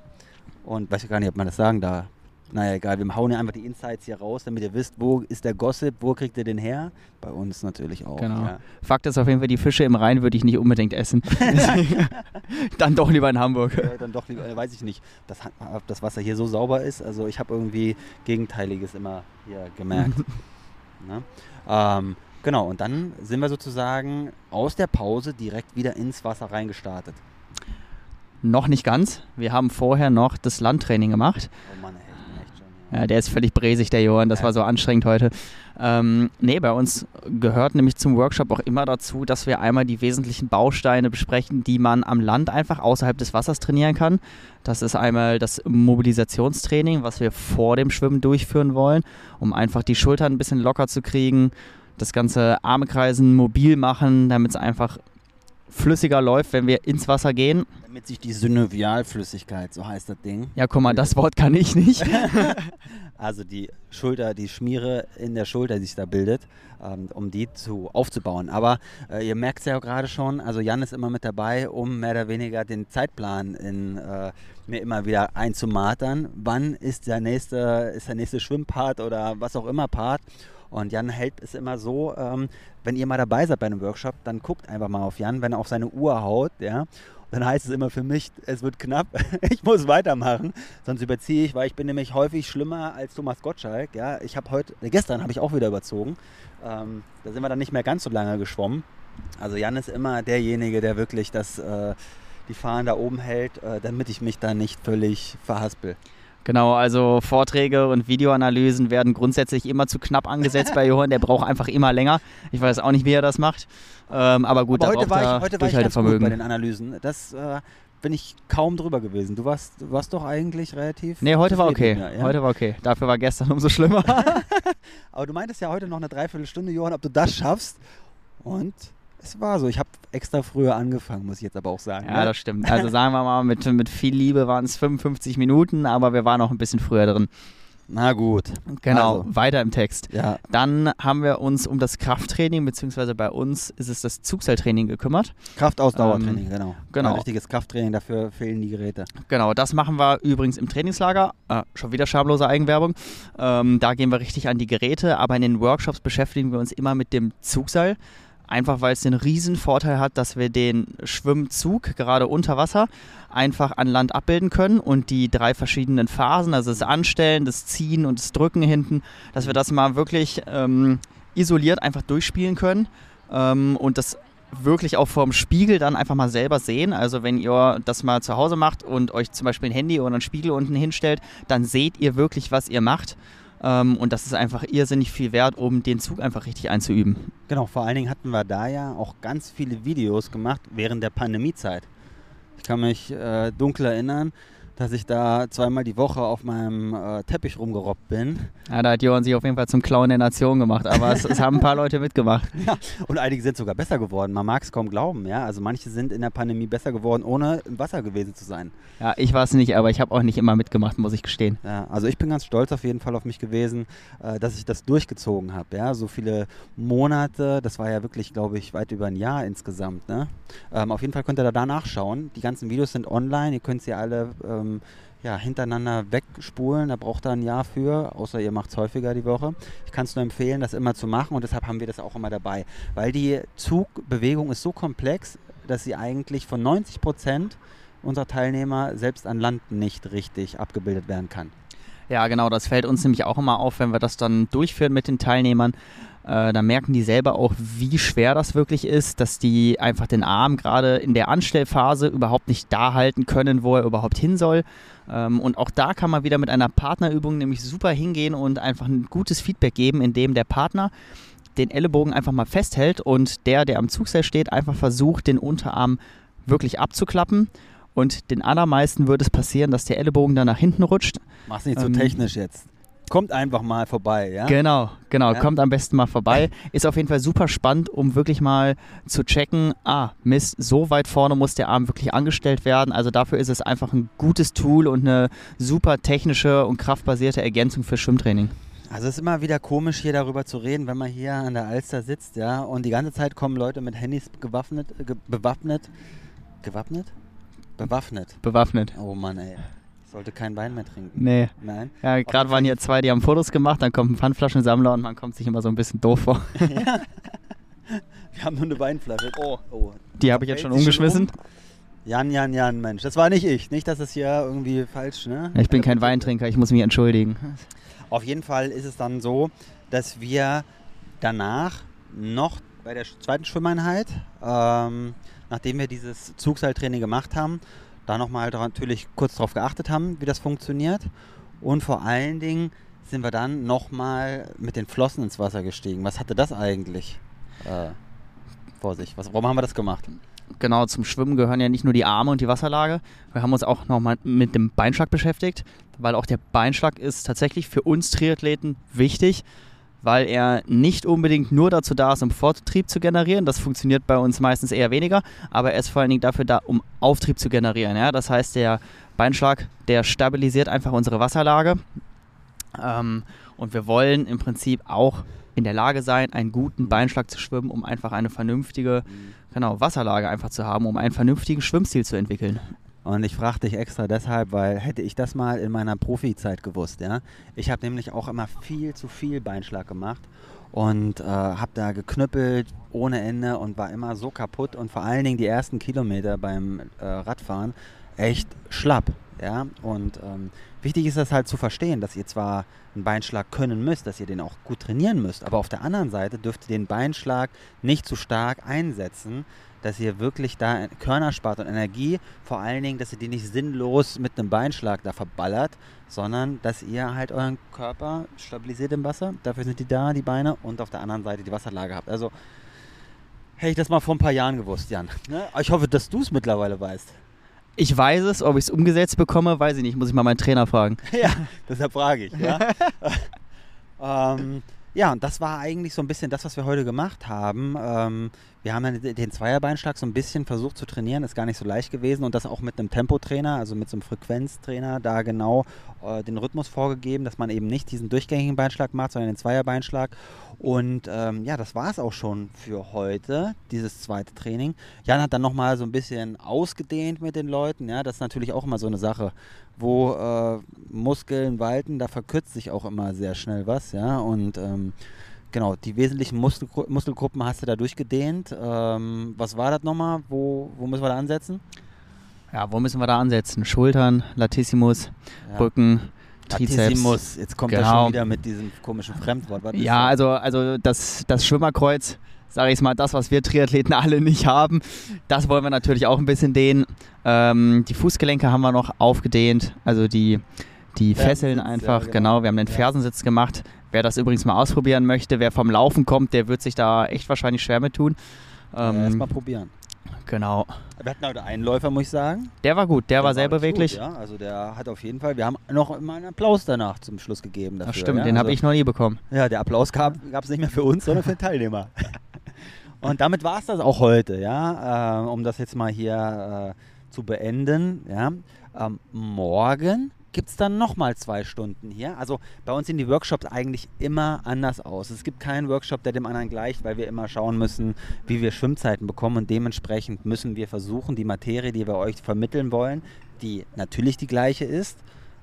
Und weiß ich gar nicht, ob man das sagen darf. Naja, egal, wir hauen ja einfach die Insights hier raus, damit ihr wisst, wo ist der Gossip, wo kriegt ihr den her? Bei uns natürlich auch. Genau. Ja. Fakt ist auf jeden Fall, die Fische im Rhein würde ich nicht unbedingt essen. <laughs> <laughs> dann doch lieber in Hamburg. Ja, dann doch lieber, weiß ich nicht, dass das Wasser hier so sauber ist. Also ich habe irgendwie Gegenteiliges immer hier gemerkt. <laughs> ne? ähm, genau, und dann sind wir sozusagen aus der Pause direkt wieder ins Wasser reingestartet. Noch nicht ganz. Wir haben vorher noch das Landtraining gemacht. Oh Mann, ey. Ja, der ist völlig bräsig, der Johann. Das war so anstrengend heute. Ähm, nee, bei uns gehört nämlich zum Workshop auch immer dazu, dass wir einmal die wesentlichen Bausteine besprechen, die man am Land einfach außerhalb des Wassers trainieren kann. Das ist einmal das Mobilisationstraining, was wir vor dem Schwimmen durchführen wollen, um einfach die Schultern ein bisschen locker zu kriegen, das ganze Arme kreisen, mobil machen, damit es einfach flüssiger läuft, wenn wir ins Wasser gehen. Damit sich die Synovialflüssigkeit, so heißt das Ding. Ja, guck mal, das Wort kann ich nicht. <laughs> also die Schulter, die Schmiere in der Schulter, die sich da bildet, ähm, um die zu aufzubauen. Aber äh, ihr merkt es ja gerade schon, also Jan ist immer mit dabei, um mehr oder weniger den Zeitplan in äh, mir immer wieder einzumatern. Wann ist der nächste, ist der nächste Schwimmpart oder was auch immer Part? Und Jan hält es immer so, ähm, wenn ihr mal dabei seid bei einem Workshop, dann guckt einfach mal auf Jan, wenn er auf seine Uhr haut, ja, Dann heißt es immer für mich, es wird knapp, <laughs> ich muss weitermachen, sonst überziehe ich, weil ich bin nämlich häufig schlimmer als Thomas Gottschalk. Ja, ich habe heute, äh, gestern habe ich auch wieder überzogen. Ähm, da sind wir dann nicht mehr ganz so lange geschwommen. Also Jan ist immer derjenige, der wirklich das, äh, die Fahnen da oben hält, äh, damit ich mich da nicht völlig verhaspel. Genau, also Vorträge und Videoanalysen werden grundsätzlich immer zu knapp angesetzt bei Johann. Der braucht einfach immer länger. Ich weiß auch nicht, wie er das macht. Ähm, aber gut, aber da heute braucht war ich, heute war ich ganz gut bei den Analysen. Das äh, bin ich kaum drüber gewesen. Du warst, du warst doch eigentlich relativ. Nee, heute war okay. mir, ja? Heute war okay. Dafür war gestern umso schlimmer. <laughs> Aber du meintest ja heute noch eine Dreiviertelstunde, Johann, ob du das schaffst. Und es war so. Ich habe extra früher angefangen, muss ich jetzt aber auch sagen. ja, ne? das stimmt. Also sagen wir mal, mit, mit viel Liebe waren es 55 Minuten, aber wir waren auch ein bisschen früher drin. Na gut. Genau, Also. weiter im Text. Ja, Dann haben wir uns um das Krafttraining, beziehungsweise bei uns ist es das Zugseiltraining gekümmert. Kraftausdauertraining, genau. genau. Ein richtiges Krafttraining, dafür fehlen die Geräte. Genau, das machen wir übrigens im Trainingslager. Äh, schon wieder schamlose Eigenwerbung. Ähm, da gehen wir richtig an die Geräte, aber in den Workshops beschäftigen wir uns immer mit dem Zugseil. Einfach weil es den riesen Vorteil hat, dass wir den Schwimmzug gerade unter Wasser einfach an Land abbilden können und die drei verschiedenen Phasen, also das Anstellen, das Ziehen und das Drücken hinten, dass wir das mal wirklich ähm, isoliert einfach durchspielen können ähm, und das wirklich auch vorm Spiegel dann einfach mal selber sehen. Also wenn ihr das mal zu Hause macht und euch zum Beispiel ein Handy oder einen Spiegel unten hinstellt, dann seht ihr wirklich, was ihr macht. Ähm, und das ist einfach irrsinnig viel wert, um den Zug einfach richtig einzuüben. Genau, vor allen Dingen hatten wir da ja auch ganz viele Videos gemacht während der Pandemiezeit. Ich kann mich äh, dunkel erinnern, dass ich da zweimal die Woche auf meinem äh, Teppich rumgerobbt bin. Ja, da hat Johann sich auf jeden Fall zum Clown der Nation gemacht, aber es, es haben ein paar Leute mitgemacht. <laughs> Und einige sind sogar besser geworden. Man mag es kaum glauben, ja. Also manche sind in der Pandemie besser geworden, ohne im Wasser gewesen zu sein. Ja, ich war es nicht, aber ich habe auch nicht immer mitgemacht, muss ich gestehen. Ja, also ich bin ganz stolz auf jeden Fall auf mich gewesen, äh, dass ich das durchgezogen habe. Ja, so viele Monate, das war ja wirklich, glaube ich, weit über ein Jahr insgesamt. Ne? Ähm, auf jeden Fall könnt ihr da, da nachschauen. Die ganzen Videos sind online, ihr könnt sie alle ähm, ja, hintereinander wegspulen. Da braucht ihr ein Jahr für, außer ihr macht es häufiger die Woche. Ich kann es nur empfehlen, das immer zu machen und deshalb haben wir das auch immer dabei. Weil die Zugbewegung ist so komplex, dass sie eigentlich von 90 Prozent unserer Teilnehmer selbst an Land nicht richtig abgebildet werden kann. Ja, genau, das fällt uns nämlich auch immer auf, wenn wir das dann durchführen mit den Teilnehmern. Äh, da merken die selber auch, wie schwer das wirklich ist, dass die einfach den Arm gerade in der Anstellphase überhaupt nicht da halten können, wo er überhaupt hin soll. Ähm, und auch da kann man wieder mit einer Partnerübung nämlich super hingehen und einfach ein gutes Feedback geben, indem der Partner den Ellenbogen einfach mal festhält und der, der am Zugseil steht, einfach versucht, den Unterarm wirklich abzuklappen. Und den allermeisten wird es passieren, dass der Ellenbogen dann nach hinten rutscht. Mach's nicht so Ähm, technisch jetzt. Kommt einfach mal vorbei, ja? Genau, genau. Ja. Kommt am besten mal vorbei. Ist auf jeden Fall super spannend, um wirklich mal zu checken, ah, Mist, so weit vorne muss der Arm wirklich angestellt werden. Also dafür ist es einfach ein gutes Tool und eine super technische und kraftbasierte Ergänzung für Schwimmtraining. Also es ist immer wieder komisch, hier darüber zu reden, wenn man hier an der Alster sitzt, ja, und die ganze Zeit kommen Leute mit Handys gewaffnet, ge bewaffnet, gewappnet? Bewaffnet. Bewaffnet. Oh Mann, ey. Ich sollte kein Wein mehr trinken. Nee. Nein. Ja, gerade waren hier zwei, die haben Fotos gemacht, dann kommt ein Pfandflaschensammler und man kommt sich immer so ein bisschen doof vor. <laughs> Wir haben nur eine Weinflasche. Oh. oh. Die habe ich jetzt schon umgeschmissen. um. Jan, Jan, Jan, Mensch. Das war nicht ich. Nicht, dass es hier irgendwie falsch, ne? Ich bin kein Weintrinker, ich muss mich entschuldigen. Auf jeden Fall ist es dann so, dass wir danach noch bei der zweiten Schwimmeinheit, ähm, nachdem wir dieses Zugseiltraining gemacht haben, da nochmal natürlich kurz darauf geachtet haben, wie das funktioniert. Und vor allen Dingen sind wir dann nochmal mit den Flossen ins Wasser gestiegen. Was hatte das eigentlich äh, vor sich? Was, warum haben wir das gemacht? Genau, zum Schwimmen gehören ja nicht nur die Arme und die Wasserlage. Wir haben uns auch nochmal mit dem Beinschlag beschäftigt, weil auch der Beinschlag ist tatsächlich für uns Triathleten wichtig, weil er nicht unbedingt nur dazu da ist, um Vortrieb zu generieren. Das funktioniert bei uns meistens eher weniger, aber er ist vor allen Dingen dafür da, um Auftrieb zu generieren. Ja? Das heißt, der Beinschlag, der stabilisiert einfach unsere Wasserlage. Ähm, und wir wollen im Prinzip auch in der Lage sein, einen guten Beinschlag zu schwimmen, um einfach eine vernünftige genau, Wasserlage einfach zu haben, um einen vernünftigen Schwimmstil zu entwickeln. Und ich frage dich extra deshalb, weil hätte ich das mal in meiner Profizeit gewusst, ja. Ich habe nämlich auch immer viel zu viel Beinschlag gemacht und äh, habe da geknüppelt ohne Ende und war immer so kaputt und vor allen Dingen die ersten Kilometer beim äh, Radfahren echt schlapp. Ja? Und ähm, wichtig ist das halt zu verstehen, dass ihr zwar einen Beinschlag können müsst, dass ihr den auch gut trainieren müsst, aber auf der anderen Seite dürft ihr den Beinschlag nicht zu stark einsetzen, dass ihr wirklich da Körner spart und Energie, vor allen Dingen, dass ihr die nicht sinnlos mit einem Beinschlag da verballert, sondern dass ihr halt euren Körper stabilisiert im Wasser, dafür sind die da, die Beine, und auf der anderen Seite die Wasserlage habt. Also hätte ich das mal vor ein paar Jahren gewusst, Jan. Ne? Ich hoffe, dass du es mittlerweile weißt. Ich weiß es, ob ich es umgesetzt bekomme, weiß ich nicht. Muss ich mal meinen Trainer fragen. <laughs> ja, deshalb frage ich. Ja? <laughs> ähm, ja, und das war eigentlich so ein bisschen das, was wir heute gemacht haben. Ähm, wir haben den Zweierbeinschlag so ein bisschen versucht zu trainieren, ist gar nicht so leicht gewesen und das auch mit einem Tempotrainer, also mit so einem Frequenztrainer, da genau äh, den Rhythmus vorgegeben, dass man eben nicht diesen durchgängigen Beinschlag macht, sondern den Zweierbeinschlag. Und ähm, ja, das war es auch schon für heute, dieses zweite Training. Jan hat dann nochmal so ein bisschen ausgedehnt mit den Leuten. Ja, das ist natürlich auch immer so eine Sache, wo äh, Muskeln walten, da verkürzt sich auch immer sehr schnell was. Ja, und ähm, genau, die wesentlichen Muskelgru Muskelgruppen hast du da durchgedehnt. Ähm, was war das nochmal? Wo, wo müssen wir da ansetzen? Ja, wo müssen wir da ansetzen? Schultern, Latissimus, ja. Rücken, Trizeps. Latissimus, jetzt kommt genau. er schon wieder mit diesem komischen Fremdwort. ja, also, also das, das Schwimmerkreuz, sage ich mal, das, was wir Triathleten <laughs> alle nicht haben, das wollen wir natürlich auch ein bisschen dehnen. Ähm, die Fußgelenke haben wir noch aufgedehnt, also die, die Fesseln einfach, ja, genau. genau. Wir haben den Fersensitz gemacht. Wer das übrigens mal ausprobieren möchte, wer vom Laufen kommt, der wird sich da echt wahrscheinlich schwer mit tun. Ähm, ja, Erstmal probieren. Genau. Wir hatten heute einen Läufer, muss ich sagen. Der war gut, der, der war sehr beweglich. Gut, ja. Also der hat auf jeden Fall, wir haben noch immer einen Applaus danach zum Schluss gegeben. Dafür, Ach stimmt, ja? den also, habe ich noch nie bekommen. Ja, der Applaus gab es nicht mehr für uns, sondern für den Teilnehmer. <laughs> Und damit war es das auch heute, ja, äh, um das jetzt mal hier äh, zu beenden. Ja. Ähm, morgen gibt es dann nochmal zwei Stunden hier. Also bei uns sehen die Workshops eigentlich immer anders aus. Es gibt keinen Workshop, der dem anderen gleicht, weil wir immer schauen müssen, wie wir Schwimmzeiten bekommen und dementsprechend müssen wir versuchen, die Materie, die wir euch vermitteln wollen, die natürlich die gleiche ist,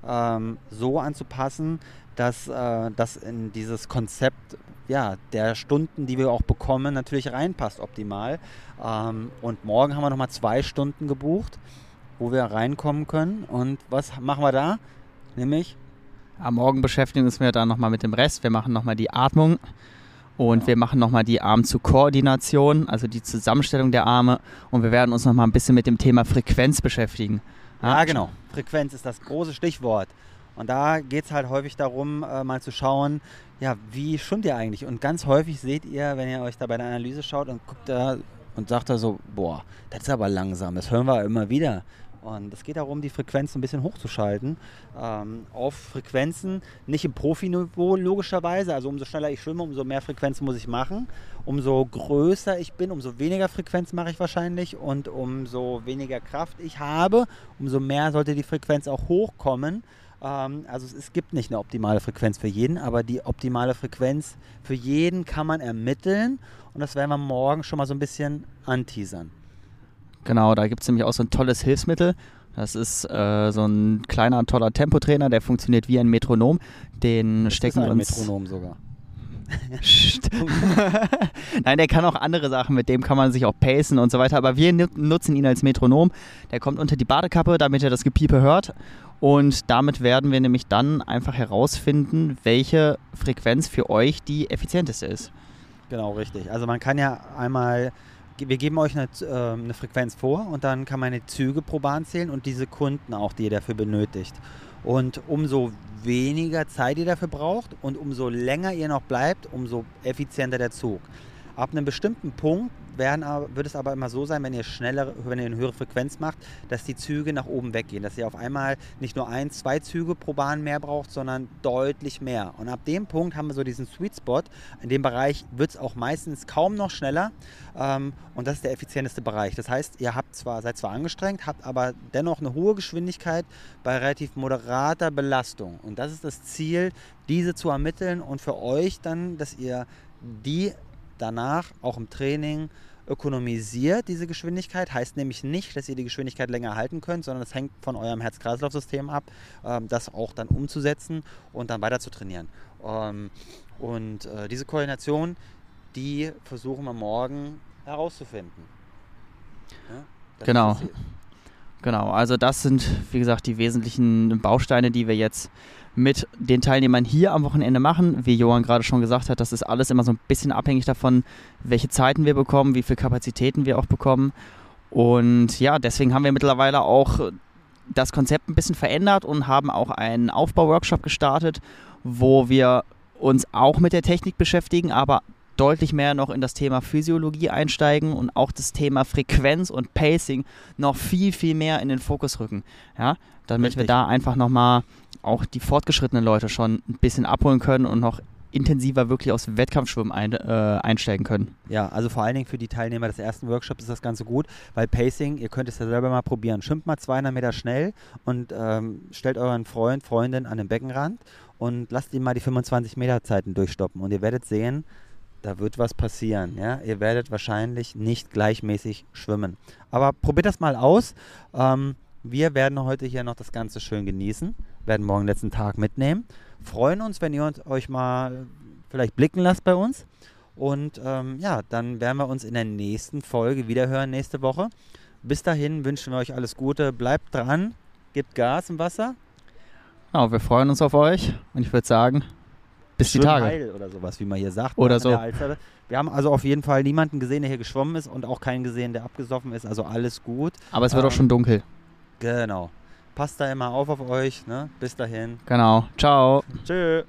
ähm, so anzupassen, dass äh, das in dieses Konzept ja, der Stunden, die wir auch bekommen, natürlich reinpasst optimal. Ähm, und morgen haben wir nochmal zwei Stunden gebucht wo wir reinkommen können. Und was machen wir da? Nämlich? Am Morgen beschäftigen uns wir dann nochmal mit dem Rest. Wir machen nochmal die Atmung und ja. wir machen nochmal die Arm-zu-Koordination, also die Zusammenstellung der Arme. Und wir werden uns nochmal ein bisschen mit dem Thema Frequenz beschäftigen. Ja, ja genau. Frequenz ist das große Stichwort. Und da geht es halt häufig darum, äh, mal zu schauen, ja, wie schwimmt ihr eigentlich? Und ganz häufig seht ihr, wenn ihr euch da bei der Analyse schaut und guckt da und sagt da so, boah, das ist aber langsam, das hören wir immer wieder. Und es geht darum, die Frequenz ein bisschen hochzuschalten. Ähm, auf Frequenzen, nicht im Profiniveau logischerweise. Also umso schneller ich schwimme, umso mehr Frequenz muss ich machen. Umso größer ich bin, umso weniger Frequenz mache ich wahrscheinlich. Und umso weniger Kraft ich habe, umso mehr sollte die Frequenz auch hochkommen. Ähm, also es, es gibt nicht eine optimale Frequenz für jeden, aber die optimale Frequenz für jeden kann man ermitteln. Und das werden wir morgen schon mal so ein bisschen anteasern. Genau, da gibt es nämlich auch so ein tolles Hilfsmittel. Das ist äh, so ein kleiner, toller Tempotrainer, der funktioniert wie ein Metronom. Den das stecken ist ein uns. Metronom sogar. <laughs> <laughs> Nein, der kann auch andere Sachen, mit dem kann man sich auch pacen und so weiter, aber wir nutzen ihn als Metronom. Der kommt unter die Badekappe, damit er das Gepiepe hört. Und damit werden wir nämlich dann einfach herausfinden, welche Frequenz für euch die effizienteste ist. Genau, richtig. Also man kann ja einmal wir geben euch eine, äh, eine, Frequenz vor und dann kann man die Züge pro Bahn zählen und die Sekunden auch, die ihr dafür benötigt. Und umso weniger Zeit ihr dafür braucht und umso länger ihr noch bleibt, umso effizienter der Zug. Ab einem bestimmten Punkt werden, wird es aber immer so sein, wenn ihr schneller, wenn ihr eine höhere Frequenz macht, dass die Züge nach oben weggehen, dass ihr auf einmal nicht nur ein, zwei Züge pro Bahn mehr braucht, sondern deutlich mehr. Und ab dem Punkt haben wir so diesen Sweet Spot. In dem Bereich wird es auch meistens kaum noch schneller ähm, und das ist der effizienteste Bereich. Das heißt, ihr habt zwar, seid zwar angestrengt, habt aber dennoch eine hohe Geschwindigkeit bei relativ moderater Belastung. Und das ist das Ziel, diese zu ermitteln und für euch dann, dass ihr die danach auch im Training ökonomisiert diese Geschwindigkeit. Heißt nämlich nicht, dass ihr die Geschwindigkeit länger halten könnt, sondern das hängt von eurem Herz-Kreislauf-System ab, ähm, das auch dann umzusetzen und dann weiter zu trainieren. Ähm, und äh, diese Koordination, die versuchen wir morgen herauszufinden. Ja, genau. Genau, also das sind, wie gesagt, die wesentlichen Bausteine, die wir jetzt mit den Teilnehmern hier am Wochenende machen. Wie Johann gerade schon gesagt hat, das ist alles immer so ein bisschen abhängig davon, welche Zeiten wir bekommen, wie viele Kapazitäten wir auch bekommen. Und ja, deswegen haben wir mittlerweile auch das Konzept ein bisschen verändert und haben auch einen Aufbauworkshop gestartet, wo wir uns auch mit der Technik beschäftigen, aber deutlich mehr noch in das Thema Physiologie einsteigen und auch das Thema Frequenz und Pacing noch viel, viel mehr in den Fokus rücken. Ja, damit Richtig. wir da einfach nochmal auch die fortgeschrittenen Leute schon ein bisschen abholen können und noch intensiver wirklich aufs Wettkampfschwimmen ein, äh, einsteigen können. Ja, also vor allen Dingen für die Teilnehmer des ersten Workshops ist das Ganze gut, weil Pacing, ihr könnt es ja selber mal probieren. Schwimmt mal 200 Meter schnell und ähm, stellt euren Freund, Freundin an den Beckenrand und lasst ihn mal die 25 Meter Zeiten durchstoppen und ihr werdet sehen, da wird was passieren. Ja? Ihr werdet wahrscheinlich nicht gleichmäßig schwimmen. Aber probiert das mal aus. Ähm, wir werden heute hier noch das Ganze schön genießen, werden morgen den letzten Tag mitnehmen. Freuen uns, wenn ihr euch mal vielleicht blicken lasst bei uns. Und ähm, ja, dann werden wir uns in der nächsten Folge wiederhören nächste Woche. Bis dahin wünschen wir euch alles Gute. Bleibt dran, gebt Gas im Wasser. Genau, wir freuen uns auf euch und ich würde sagen, bis die Tage. Heil oder sowas, wie man hier sagt. Oder so. Wir haben also auf jeden Fall niemanden gesehen, der hier geschwommen ist und auch keinen gesehen, der abgesoffen ist. Also alles gut. Aber es wird ähm, auch schon dunkel. Genau. Passt da immer auf auf euch. Ne? Bis dahin. Genau. Ciao. Tschö.